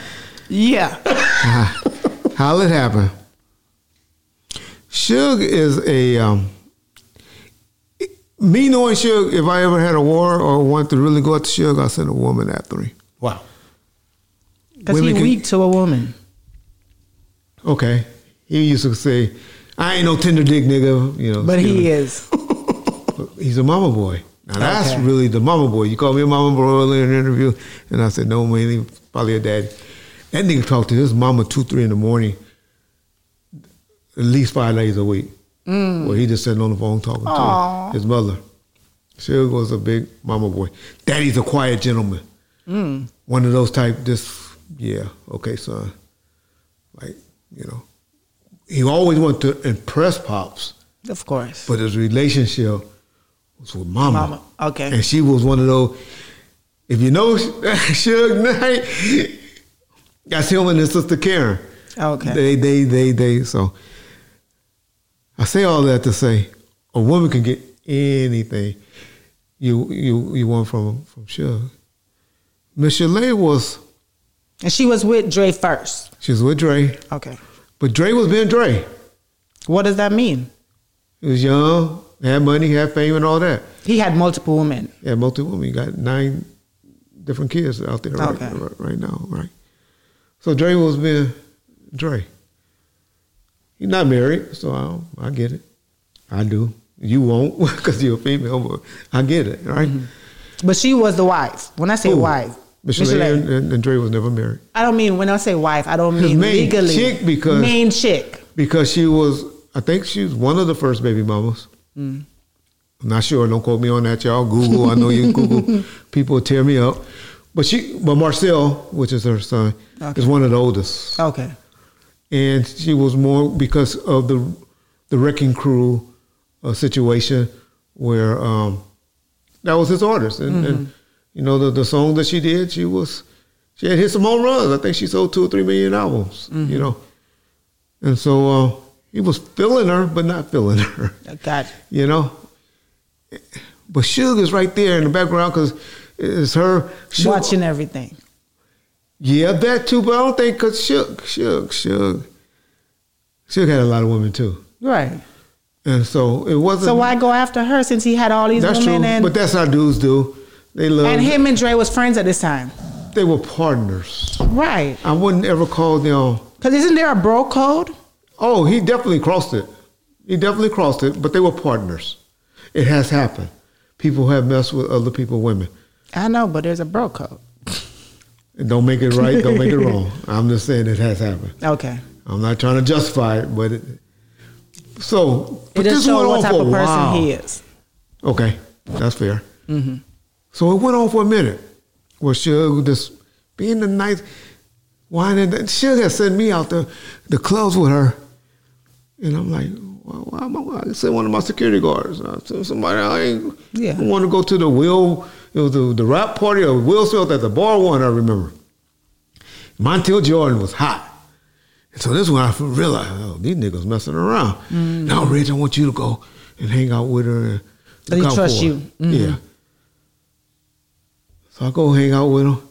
Yeah. How it happened? Suge is a um, me knowing Suge. If I ever had a war or wanted to really go after Suge, I send a woman after him. Wow. Because he can- weak to a woman. Okay. He used to say, "I ain't no tender dick nigga," you know. But you he know. is. He's a mama boy. Now that's Okay. really the mama boy. You called me a mama boy earlier in the interview, and I said no, man, he's probably a daddy. That nigga talked to his mama two, three in the morning, at least five days a week. Mm. Where he just sitting on the phone talking Aw. to his mother. Suge was a big mama boy. Daddy's a quiet gentleman. Mm. One of those type. Just yeah, okay, son. Like you know, he always wanted to impress pops. Of course. But his relationship was with mama. Mama, okay. And she was one of those, if you know Suge Knight, that's him and his sister Karen. Okay. They, they, they, they, so. I say all that to say, a woman can get anything you you you want from from Suge. Michel'le was, And she was with Dre first. she was with Dre, Okay. but Dre was being Dre. What does that mean? He was young, had money, had fame, and all that. He had multiple women. Yeah, multiple women. You got nine different kids out there right, Okay. right, right now, right? So Dre was being Dre. He's not married, so I, I get it. I do. You won't because you're a female, but I get it, right? Mm-hmm. But she was the wife. When I say Who? wife, Michelle Michelle- and, and, Dre was never married I don't mean when I say wife, I don't mean main legally. chick because- main chick. because she was. I think she was one of the first baby mamas. Mm. I'm not sure. Don't quote me on that, y'all. Google. I know you can Google. People tear me up. But she, but Marcel, which is her son, Okay. is one of the oldest. Okay. and she was more because of the the wrecking crew uh, situation where um, that was his orders and, and you know the the song that she did she was she had hit some home runs I think she sold two or three million albums you know and so uh, he was feeling her but not feeling her I got you. know but Suge is right there in the background because it's her Suge- watching everything. yeah, that too, but I don't think because Suge, Suge, Suge, Suge had a lot of women too. Right. and so it wasn't. So why go after her since he had all these That's true, women and but that's how dudes do. They love. and him and Dre was friends at this time, They were partners. right? I wouldn't ever call them. Because isn't there a bro code? Oh, he definitely crossed it. He definitely crossed it, but they were partners. It has happened. People have messed with other people, women. I know, but there's a bro code. Don't make it right, don't make it wrong. I'm just saying it has happened. Okay. I'm not trying to justify it, but it, so It but just this shows what type of person while. he is. Okay, that's fair. Mm-hmm. So it went on for a minute. Where Suge just being the nice, whining. Suge had sent me out the the clubs with her, and I'm like, well, why am I? I sent one of my security guards. I somebody. I ain't. Yeah. Want to go to the Will. It was the, the rap party of Will Smith at the bar one. I remember. Montell Jordan was hot. And so this is when I realized, oh, these niggas messing around. Now, Rich, I want you to go and hang out with her. And look out trusts for you. Mhm. Yeah. So I go hang out with him.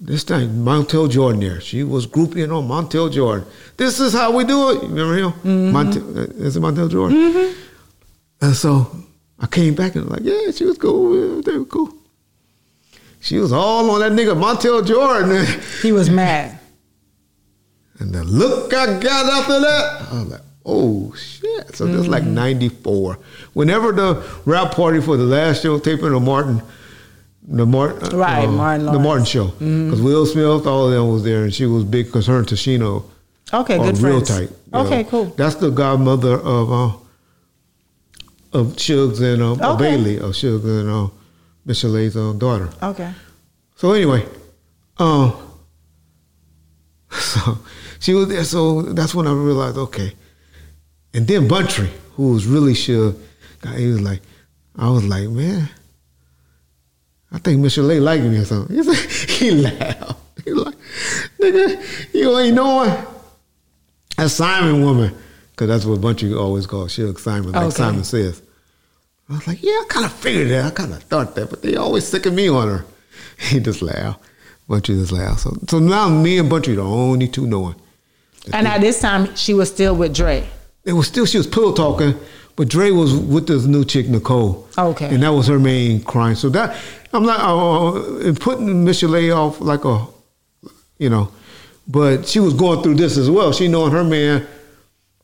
This time, Montell Jordan there. She was grouping on Montell Jordan. This is how we do it. You remember him? Mm-hmm. Montell, uh, is it Montell Jordan? Mm-hmm. And so I came back and like, yeah, she was cool. They were cool. She was all on that nigga Montell Jordan. He was mad. And the look I got after that, I was like, oh shit. So this is like mm-hmm. 94. Whenever the rap party for the last show, taping of Martin, the Martin, Right, Martin the Martin show. Because Will Smith, all of them was there, and she was big because her and Tashino Okay, are good real friends. tight. Okay, know. cool. That's the godmother of uh, of Suge's and uh, Okay. Bailey, of Suge and uh, uh, daughter. Okay. So anyway, um, so she was there. So that's when I realized, okay. And then Buntry, who was really sure, he was like, I was like, man, Think Michelle liked me or something. He, said, he laughed. He like, nigga, you ain't knowing. A Simon woman, because that's what Buntry always called Suge Simon, like Okay. Simon says. I was like, yeah, I kind of figured that. I kind of thought that, but they always sicking me on her. He just laughed. Buntry just laughed. So, so now me and Buntry the only two knowing. And at this time, she was still with Dre. It was still she was pillow talking, but Dre was with this new chick Nicole. Okay. and that was her main crime. So that I'm not uh, in putting Michelle off like a, you know, but she was going through this as well. She knowing her man,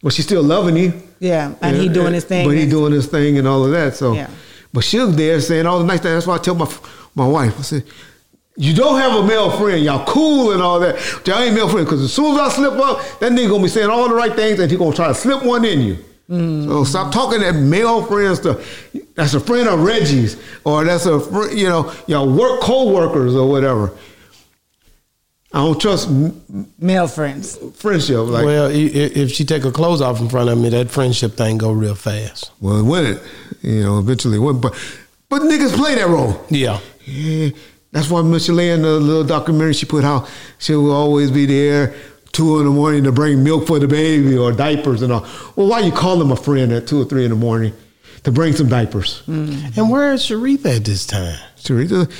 but she still loving him. Yeah, and he doing his thing. But he doing his thing and all of that. So, Yeah. but she was there saying all the nice things. That's why I tell my my wife, I said, you don't have a male friend. Y'all cool and all that. Y'all ain't male friend because as soon as I slip up, that nigga gonna be saying all the right things and he gonna try to slip one in you. Mm. So stop talking that male friend stuff. That's a friend of Reggie's or that's a fr- you know y'all work co-workers or whatever. I don't trust m- Male friends. friendship like. well, i- i- if she take her clothes off in front of me, that friendship thing go real fast. Well, it went, you know, eventually it went, but but niggas play that role. Yeah. Yeah, that's why Michelle in the little documentary she put out, she will always be there two in the morning to bring milk for the baby or diapers and all. Well, why you call them a friend at two or three in the morning to bring some diapers? And where is Sharitha at this time? Sharitha,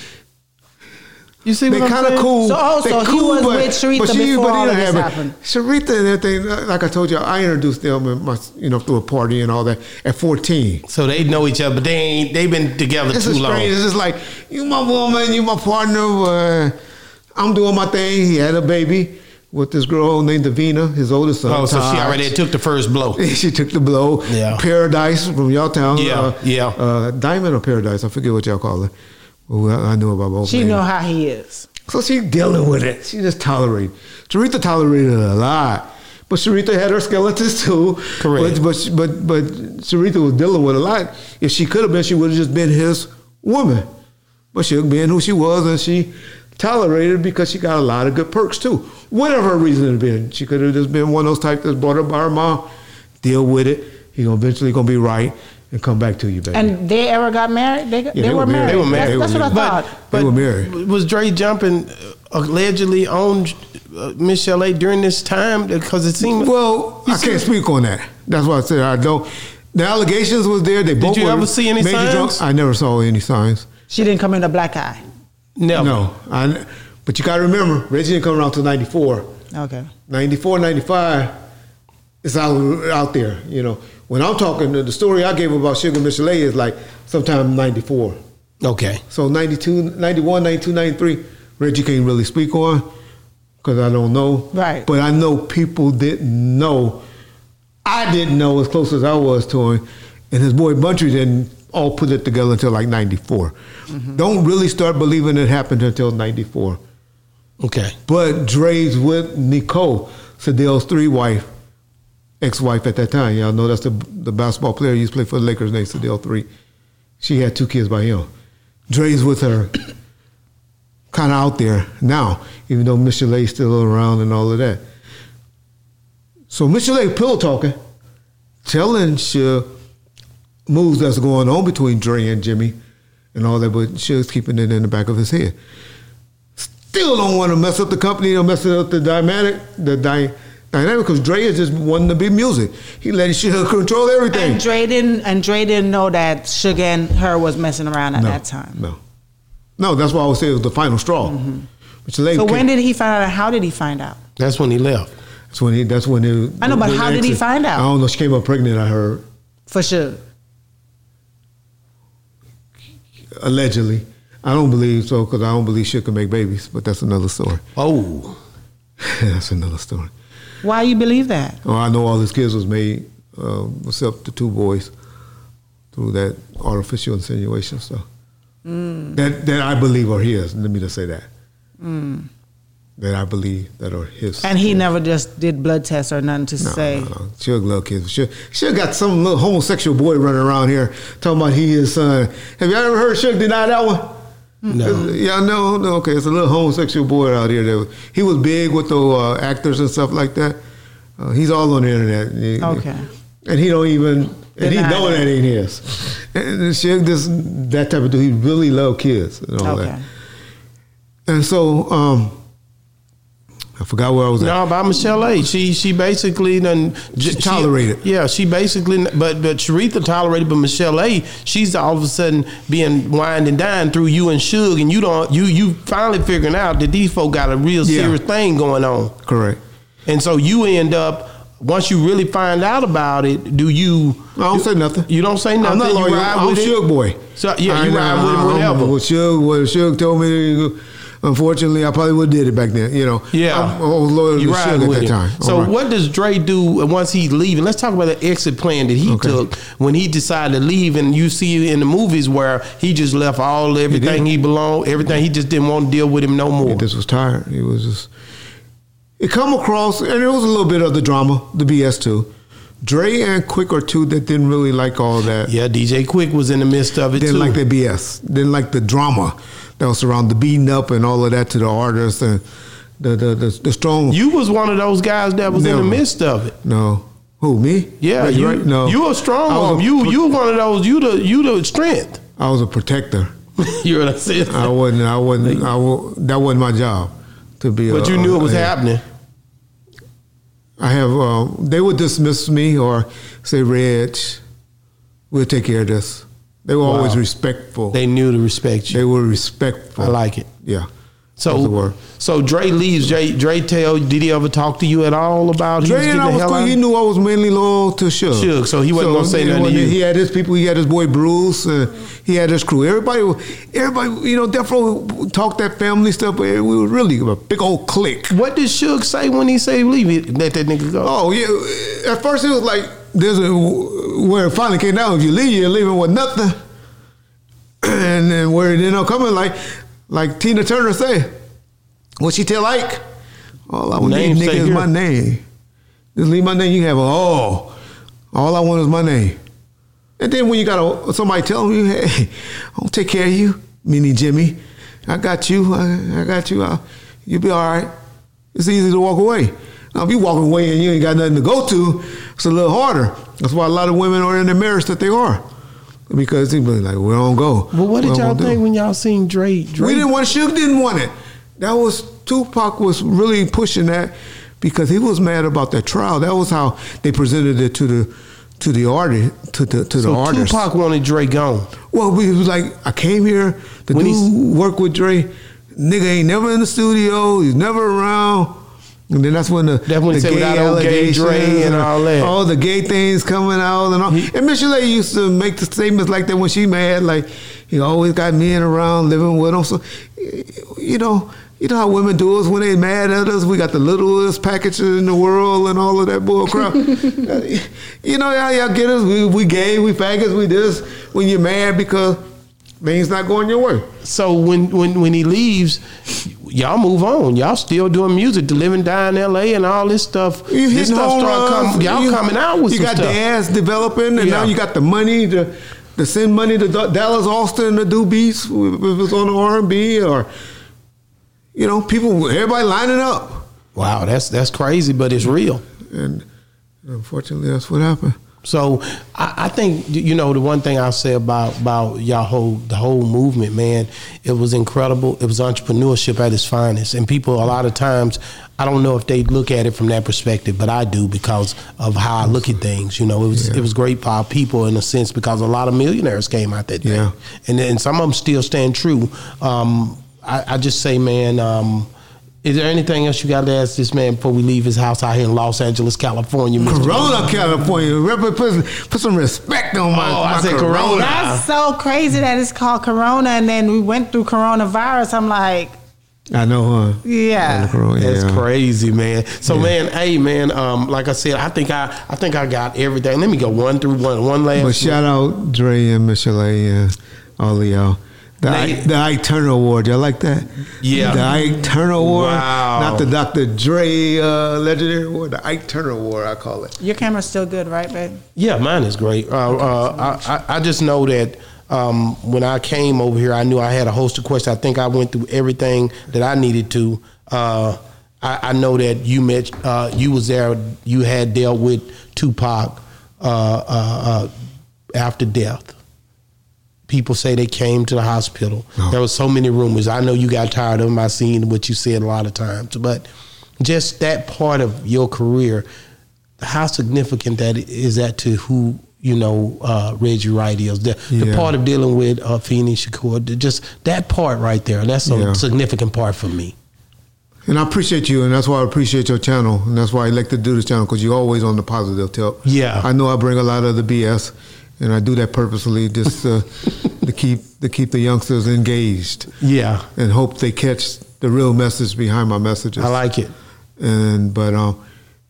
You see they what I'm kind of cool. So- oh, They so he was with Sharitha before all didn't of this have happened. Sharitha and everything, like I told you, I introduced them in my, you know, through a party and all that at 14. So they know each other, but they ain't. They've been together It's too just long. It's just like you, my woman, you, my partner. Uh, I'm doing my thing. He had a baby with this girl named Davina, his oldest son. Oh, so she already took the first blow. she took the blow. Yeah. Paradise from y'all town. Yeah, uh, yeah. Uh, Diamond or Paradise? I forget what y'all call it. Well, I knew about both. She names. know how he is. So she dealing with it. She just tolerated. Sharitha tolerated it a lot. But Sharitha had her skeletons too. Correct. But but but, but Sharitha was dealing with a lot. If she could have been, she would have just been his woman. But she being who she was, and she tolerated because she got a lot of good perks too. Whatever her reason it had been, she could have just been one of those types that's brought up by her mom. Deal with it. He gonna eventually gonna be right and come back to you, baby. And they ever got married? They, they, they were were married. married. They were married. That's, that's were what I married. thought. They were married. Was Dre jumping uh, allegedly on uh, Michel'le during this time? Because it seemed. Well, You I can't speak on that. That's why I said I don't. The allegations was there. They both Did you were ever see any major signs? drunk- I never saw any signs. She didn't come in a black eye. Never. No, I, but you got to remember, Reggie didn't come around till '94. Okay. 94, 95, it's out out there. You know, when I'm talking, the story I gave about Sugar Michel'le is like sometime '94. Okay. So 92, 91, 92, 93, Reggie can't really speak on because I don't know. Right. But I know people didn't know. I didn't know as close as I was to him, and his boy Buntry didn't all put it together until like 94. Don't really start believing it happened until 94. Okay. But Dre's with Nicole, Sedale Threatt's wife, ex-wife at that time. Y'all know that's the the basketball player who used to play for the Lakers named Sedale Threatt. She had two kids by him. Dre's with her, kind of out there now, even though Michel'le's still around and all of that. So Michel'le pillow talking, telling Suge moves that's going on between Dre and Jimmy and all that, but Suge's keeping it in the back of his head still don't want to mess up the company or mess up the dynamic, the dy- dynamic, because Dre is just wanting to be music. He let Suge control everything. And Dre didn't and Dre didn't know that Sugar and her was messing around at no, that time. No, no, that's why I would say it was the final straw. Mm-hmm. Which lady So when came- did he find out? and How did he find out? That's when he left. That's when he. That's when he. I know, but the how did he find out? I don't know. She came up pregnant. I heard For sure. Allegedly. I don't believe so because I don't believe she can make babies. But that's another story. Oh. that's another story. Why you believe that? Well, I know all his kids was made, uh, except the two boys, through that artificial insinuation stuff. Mm. That that I believe are his. Let me just say that. That I believe that are his. And he never just did blood tests or nothing to no, say. no, no. Suge love kids. Suge, Suge got some little homosexual boy running around here talking about he his son. Have y'all ever heard Suge deny that one? No. Yeah, no, no. Okay, it's a little homosexual boy out here. That he was big with the uh, actors and stuff like that. Uh, he's all on the internet. He- Okay. and he don't even and he know that. that ain't his. And Suge, this that type of dude, he really love kids and all Okay. that. And so, um, I forgot where I was at. No, about Michel'le. She she basically done She tolerated. yeah, she basically but but Sharitha tolerated, but Michel'le. She's all of a sudden being wined and dined through you and Suge, and you don't you you finally figuring out that these folk got a real Yeah. serious thing going on, Correct. and so you end up once you really find out about it, do you? I don't say nothing. You don't say nothing. I'm not loyal. I'm? Suge boy. So, yeah, I you ride with it whatever. What Suge, what Suge told me, unfortunately, I probably would have did it back then. You know. Yeah, I'm, I was loyal to Suge at that him. time. So right. what does Dre do once he's leaving? Let's talk about the exit plan that he Okay. took when he decided to leave. And you see in the movies where he just left all everything did. he, belonged, everything he just didn't want to deal with him no more. He just was tired. He was just. It come across, and it was a little bit of the drama, the BS too. Dre and Quik are two that didn't really like all that. Yeah, DJ Quik was in the midst of it didn't too. like the BS. Didn't like the drama that was around the beating up and all of that to the artists and the the the, the strong. you was one of those guys that was in the midst of it. no, who me? Yeah, Right, you right? No, you a strong arm. You pro- you one of those. You the you the strength. I was a protector. you know what I said? I wasn't. I wasn't. I wa- that wasn't my job to be. but a- you knew it was a- happening. I have. Uh, they would dismiss me or say, "Reg, we'll take care of this." They were always respectful. They knew to respect you. They were respectful. I like it. Yeah. So, so Dre leaves. Dre, Dre tell. Did he ever talk to you at all about he Dre getting and I the was cool. He knew I was mainly loyal to Suge. Suge, so he wasn't gonna say he nothing to you. He had his people. He had his boy Bruce. Uh, he had his crew. Everybody, everybody, you know, Death Row talked that family stuff, but we were really a big old clique. What did Suge say when he say leave it? Let that nigga go. Oh yeah. At first it was like there's a where it finally came down. If you leave, you're leaving with nothing. And then where it ended up coming, like like Tina Turner say, what she tell Ike? All I want Name nigga is here. my name. Just leave my name. You have a oh. All I want is my name. And then when you got a, somebody telling you, hey, I'll take care of you, meaning Jimmy. I got you. I, I got you. I'll, you'll be all right. It's easy to walk away. Now, if you walk away and you ain't got nothing to go to, it's a little harder. That's why a lot of women are in the marriage that they are. Because they be like, we don't go. But what did y'all don't do. think when y'all seen Drake, Dre We didn't want Suge didn't want it. That was Tupac was really pushing that because he was mad about that trial. That was how they presented it to the to the artist to the to so the artist. Tupac wanted Dre gone. Well, we was like, I came here to When do work with Dre. Nigga ain't never in the studio. He's never around. And then that's when the, That's when the gay allegations and all that. all the gay things coming out and all. and Michelle used to make the statements like that when she mad, like he always got men around living with him. So, you know, you know how women do us when they mad at us. We got the littlest packages in the world and all of that bull crap. you know how y'all get us? We, we gay, we faggots, we this. When you're mad because things not going your way. So when when when he leaves, y'all move on. Y'all still doing music, to live and die in L.A. and all this stuff. You this stuff start coming. Y'all you- coming out with you got stuff. dance developing, and now you got the money to to send money to Dallas Austin to do beats if it's on the R and B or you know people everybody lining up, Wow, that's that's crazy, but it's real. and unfortunately that's what happened. So I, I think you know the one thing I'll say about about y'all whole the whole movement, man, it was incredible. It was entrepreneurship at its finest, and people a lot of times I don't know if they look at it from that perspective, but I do because of how I look at things. You know, it was Yeah. it was great for our people in a sense because a lot of millionaires came out that day, Yeah. and and some of them still stand true. Um, I, I just say, man. Um, is there anything else you got to ask this man before we leave his house out here in Los Angeles, California? Mr. Corona, California, Rep- put, put some respect on my, Oh, I said Corona. That's so crazy that it's called Corona, and then we went through coronavirus. I'm like, I know, huh? yeah. Corona, That's yeah. crazy, man. So, man, hey, man. Um, like I said, I think I, I think I got everything. Let me go one through one, one last. But shout out Dre and Michelle and all of y'all. The, Now, I, the Ike Turner Award, y'all like that? Yeah. The Ike Turner Award. Wow. Not the Dr. Dre uh, Legendary Award, the Ike Turner Award, I call it. Your camera's still good, right, babe? Yeah, mine is great. Uh, uh, I, I, I just know that um, when I came over here, I knew I had a host of questions. I think I went through everything that I needed to. Uh, I, I know that you met, uh, you was there. You had dealt with Tupac uh, uh, uh, after death. People say they came to the hospital. No. There was so many rumors. I know you got tired of them. I seen what you said a lot of times, but just that part of your career, how significant that is that to who you know uh, Reggie Wright is. The, the part of dealing with uh, Afeni Shakur, just that part right there. That's a Yeah. significant part for me. And I appreciate you, and that's why I appreciate your channel, and that's why I like to do this channel because you're always on the positive tip. Yeah. I know I bring a lot of the BS, and I do that purposely just uh, to keep to keep the youngsters engaged Yeah, and hope they catch the real message behind my messages. I like it. And but um,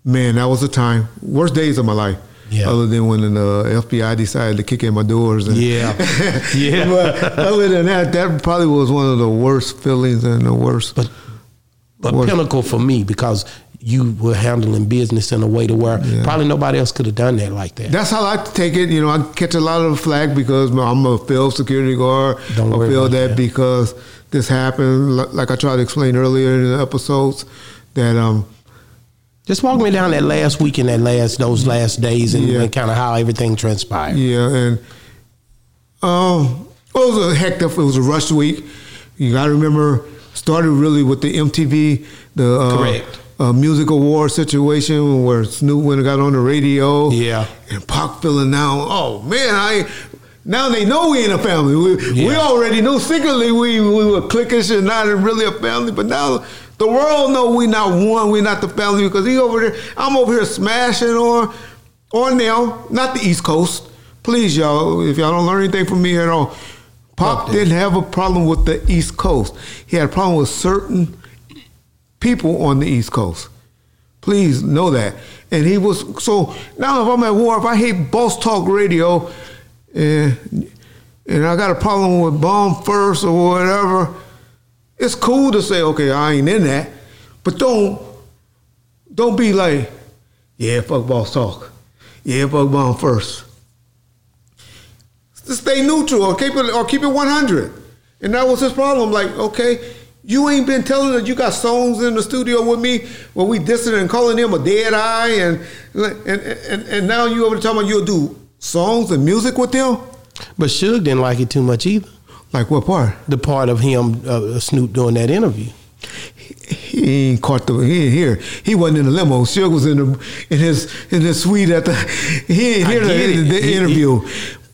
man, that was a time worst days of my life. Yeah. Other than when the FBI decided to kick in my doors. And, Yeah. Yeah. but other than that, that probably was one of the worst feelings and the worst. But but Worth- pinnacle for me because you were handling business in a way to where Yeah. probably nobody else could have done that like that. That's how I take it. You know, I catch a lot of flack because I'm a field security guard. Don't I feel about that that. because this happened, like I tried to explain earlier in the episodes, that um, Just walk me down that last week and that last those last days and, Yeah. kind of how everything transpired. Yeah, and um, it was a hectic. It was a rush week. You got to remember, started really with the MTV, the uh, Correct. Uh, music award situation where Snoop went and got on the radio. Yeah. and Pac feeling now. Oh man, I. Now they know we ain't a family. We, we already knew secretly we, we were cliquish and not really a family, but now the world know we not one, we not the family because he over there, I'm over here smashing on on now, not the East Coast. Please, y'all, if y'all don't learn anything from me at all, Pop didn't have a problem with the East Coast. He had a problem with certain people on the East Coast. Please know that. And he was so now if I'm at war, if I hate Boss Talk Radio and and I got a problem with Bomb First or whatever, it's cool to say, okay, I ain't in that. But don't don't be like, yeah, fuck Boss Talk. Yeah, fuck Bomb First. Just stay neutral or keep it or keep it 100. And that was his problem. Like, okay, you ain't been telling that you got songs in the studio with me where we dissing and calling him a dead eye, and and and, and now you over there talking about you'll do songs and music with them. But Suge didn't like it too much either. Like what part? The part of him, uh, Snoop, doing that interview. He ain't caught the he ain't here. He wasn't in the limo. Suge was in the in his in his suite at the he ain't hear the, the He- interview.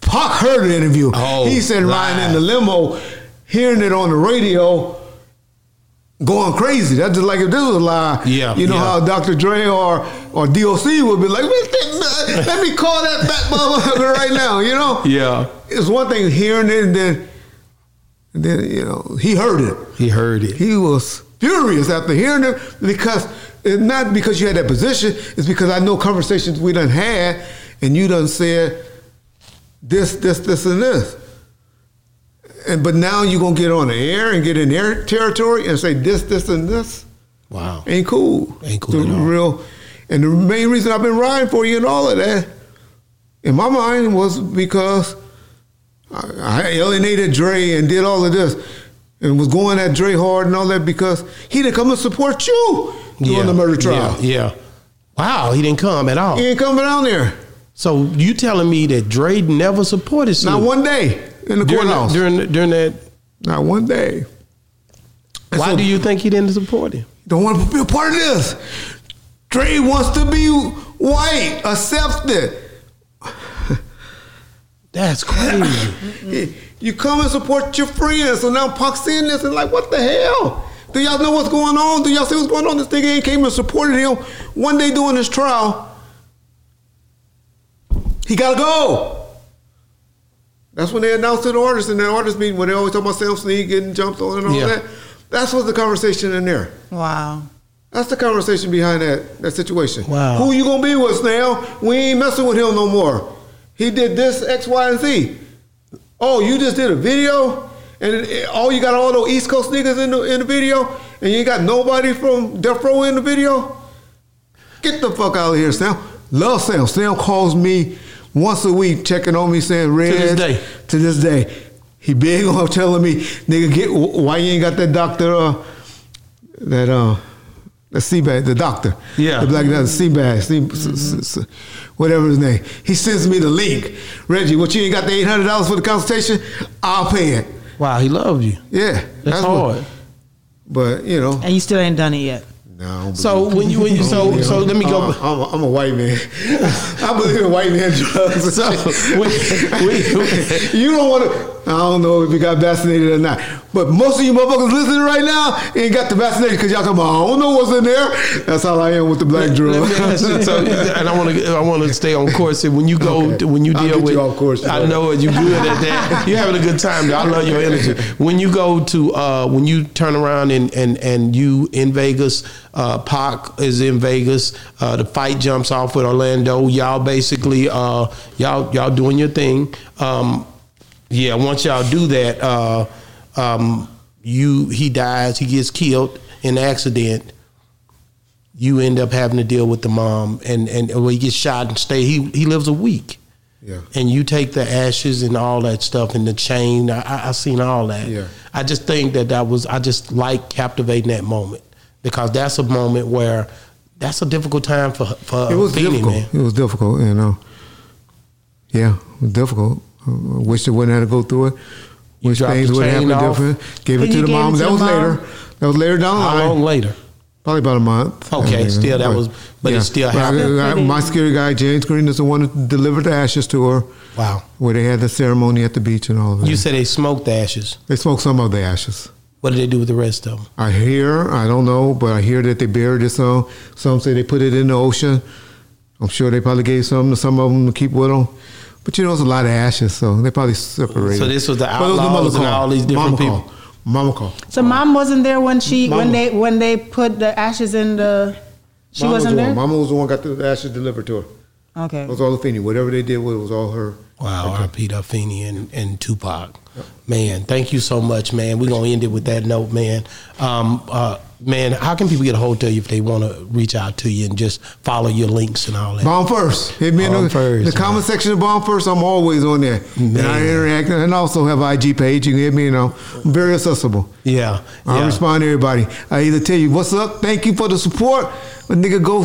Pac heard the interview. Oh, he said riding in the limo, hearing it on the radio, going crazy. That's just like if this was a lie. Yeah, You know yeah. how Dr. Dre or or DOC would be like, "Let me- call that fat motherfucker right now. You know. Yeah. It's one thing hearing it and then, and then you know he heard it. He heard it. He was furious after hearing it because it's not because you had that position. It's because I know conversations we done had, and you done said this, this, this, and this. And but now you're gonna get on the air and get in their territory and say this, this, and this. Wow. Ain't cool. Ain't cool The at all. real. And the main reason I've been riding for you and all of that, in my mind, was because I, I alienated Dre and did all of this, and was going at Dre hard and all that because he didn't come and support you during the murder trial. Yeah, yeah. Wow, he didn't come at all. He ain't coming down there. So you telling me that Dre never supported you? Not one day in the during, courthouse. during during that? Not one day. And Why so- do you think he didn't support him? don't want to be a part of this. Dre wants to be white, accepted. That's crazy. You come and support your friends. So now Pac's seeing this and like, what the hell? Do y'all know what's going on? Do y'all see what's going on? This nigga ain't came and supported him one day during his trial. He gotta go. That's when they announced to the artists in the artist meeting when they always talk about Sam Sneed getting jumped on and all Yeah. that. That's what the conversation in there. Wow. That's the conversation behind that, that situation. Wow. Who you gonna be with now? We ain't messing with him no more. He did this X, Y, and Z. Oh, you just did a video, and it, it- oh, you got all those East Coast niggas in the in the video, and you ain't got nobody from Death Row in the video. Get the fuck out of here, Sam. Love Sam. Sam calls me once a week, checking on me, saying, "Red." this day. To this day, he big on telling me, "Nigga, get why you ain't got that doctor, uh, that uh, the Seabag, the doctor, Yeah. the black doctor, Seabag, Sea, s- s- s- whatever his name. He sends me the link. Reggie, what you ain't got the eight hundred dollars for the consultation? I'll pay it. Wow, he loved you. Yeah, That's, what- hard. but you know, And you still ain't done it yet. No. So when you when you so so let me go. I'm, I'm, a, I'm a white man. I believe in white man drugs. So we, we, you don't want to. I don't know if you got vaccinated or not. But most of you motherfuckers listening right now ain't got the vaccination because y'all talking about I don't know what's in there. That's how I am with the black drug. Let me ask you, so, and I want to, I want to stay on course. And when you go, Okay. to, when you deal with, you off course, I know it. You good at that. You're having a good time. Though. I love your energy. When you go to, uh, when you turn around and and and you in Vegas, uh, Pac is in Vegas. Uh, the fight jumps off with Orlando. Y'all basically, uh, y'all y'all doing your thing. Um, yeah, once y'all do that, uh, um, you he dies. He gets killed in an accident you end up having to deal with the mom and and well, he gets shot and stay he he lives a week Yeah. and you take the ashes and all that stuff and the chain i i seen all that Yeah. i just think that that was i just like captivating that moment because that's a moment where that's a difficult time for for It was Beanie difficult. man It was difficult, you know. Yeah, it was difficult. I wish they wouldn't have to go through it. Wish things would have chain happened off? different. Gave it to the mom. it to That the was mom? later. That was later down the line. how line. long later Probably about a month. Okay, Yeah. still, that was- but it still But I- happened. I- my scary guy, James Green, is the one that delivered the ashes to her. wow Where they had the ceremony at the beach and all that. you said they smoked the ashes they smoked some of the ashes. what did they do with the rest of them I hear, I don't know, but I hear that they buried it some. Some say they put it in the ocean. I'm sure they probably gave some to some of them to keep with them. But you know, it's a lot of ashes, so they probably separated. So this was the But it was outlaws and all these different Mama people. Call. Mama call. So mom wasn't there when she Mama. when they when they put the ashes in the. She Mama was wasn't the there. one. Mama was the one got the ashes delivered to her. Okay. It was all Afeni. Whatever they did with it was all her. Wow, R.P. Duffini and, and Tupac. Man, thank you so much, man. We're gonna end it with that note, man. Um, uh, man, how can people get a hold of you if they want to reach out to you and just follow your links and all that? Bomb first. Hit me in the, first, the comment section of Bomb first. I'm always on there. And I interact and also have IG page. You can hit me, you know. I'm very accessible. Yeah, I yeah. respond to everybody. I either tell you what's up, thank you for the support, but nigga go.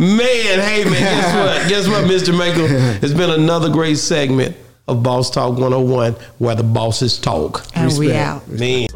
Man, hey man, guess what? Guess what, Mr. Maker? It's been another great segment of Boss Talk 101 where the bosses talk. And we out. Man.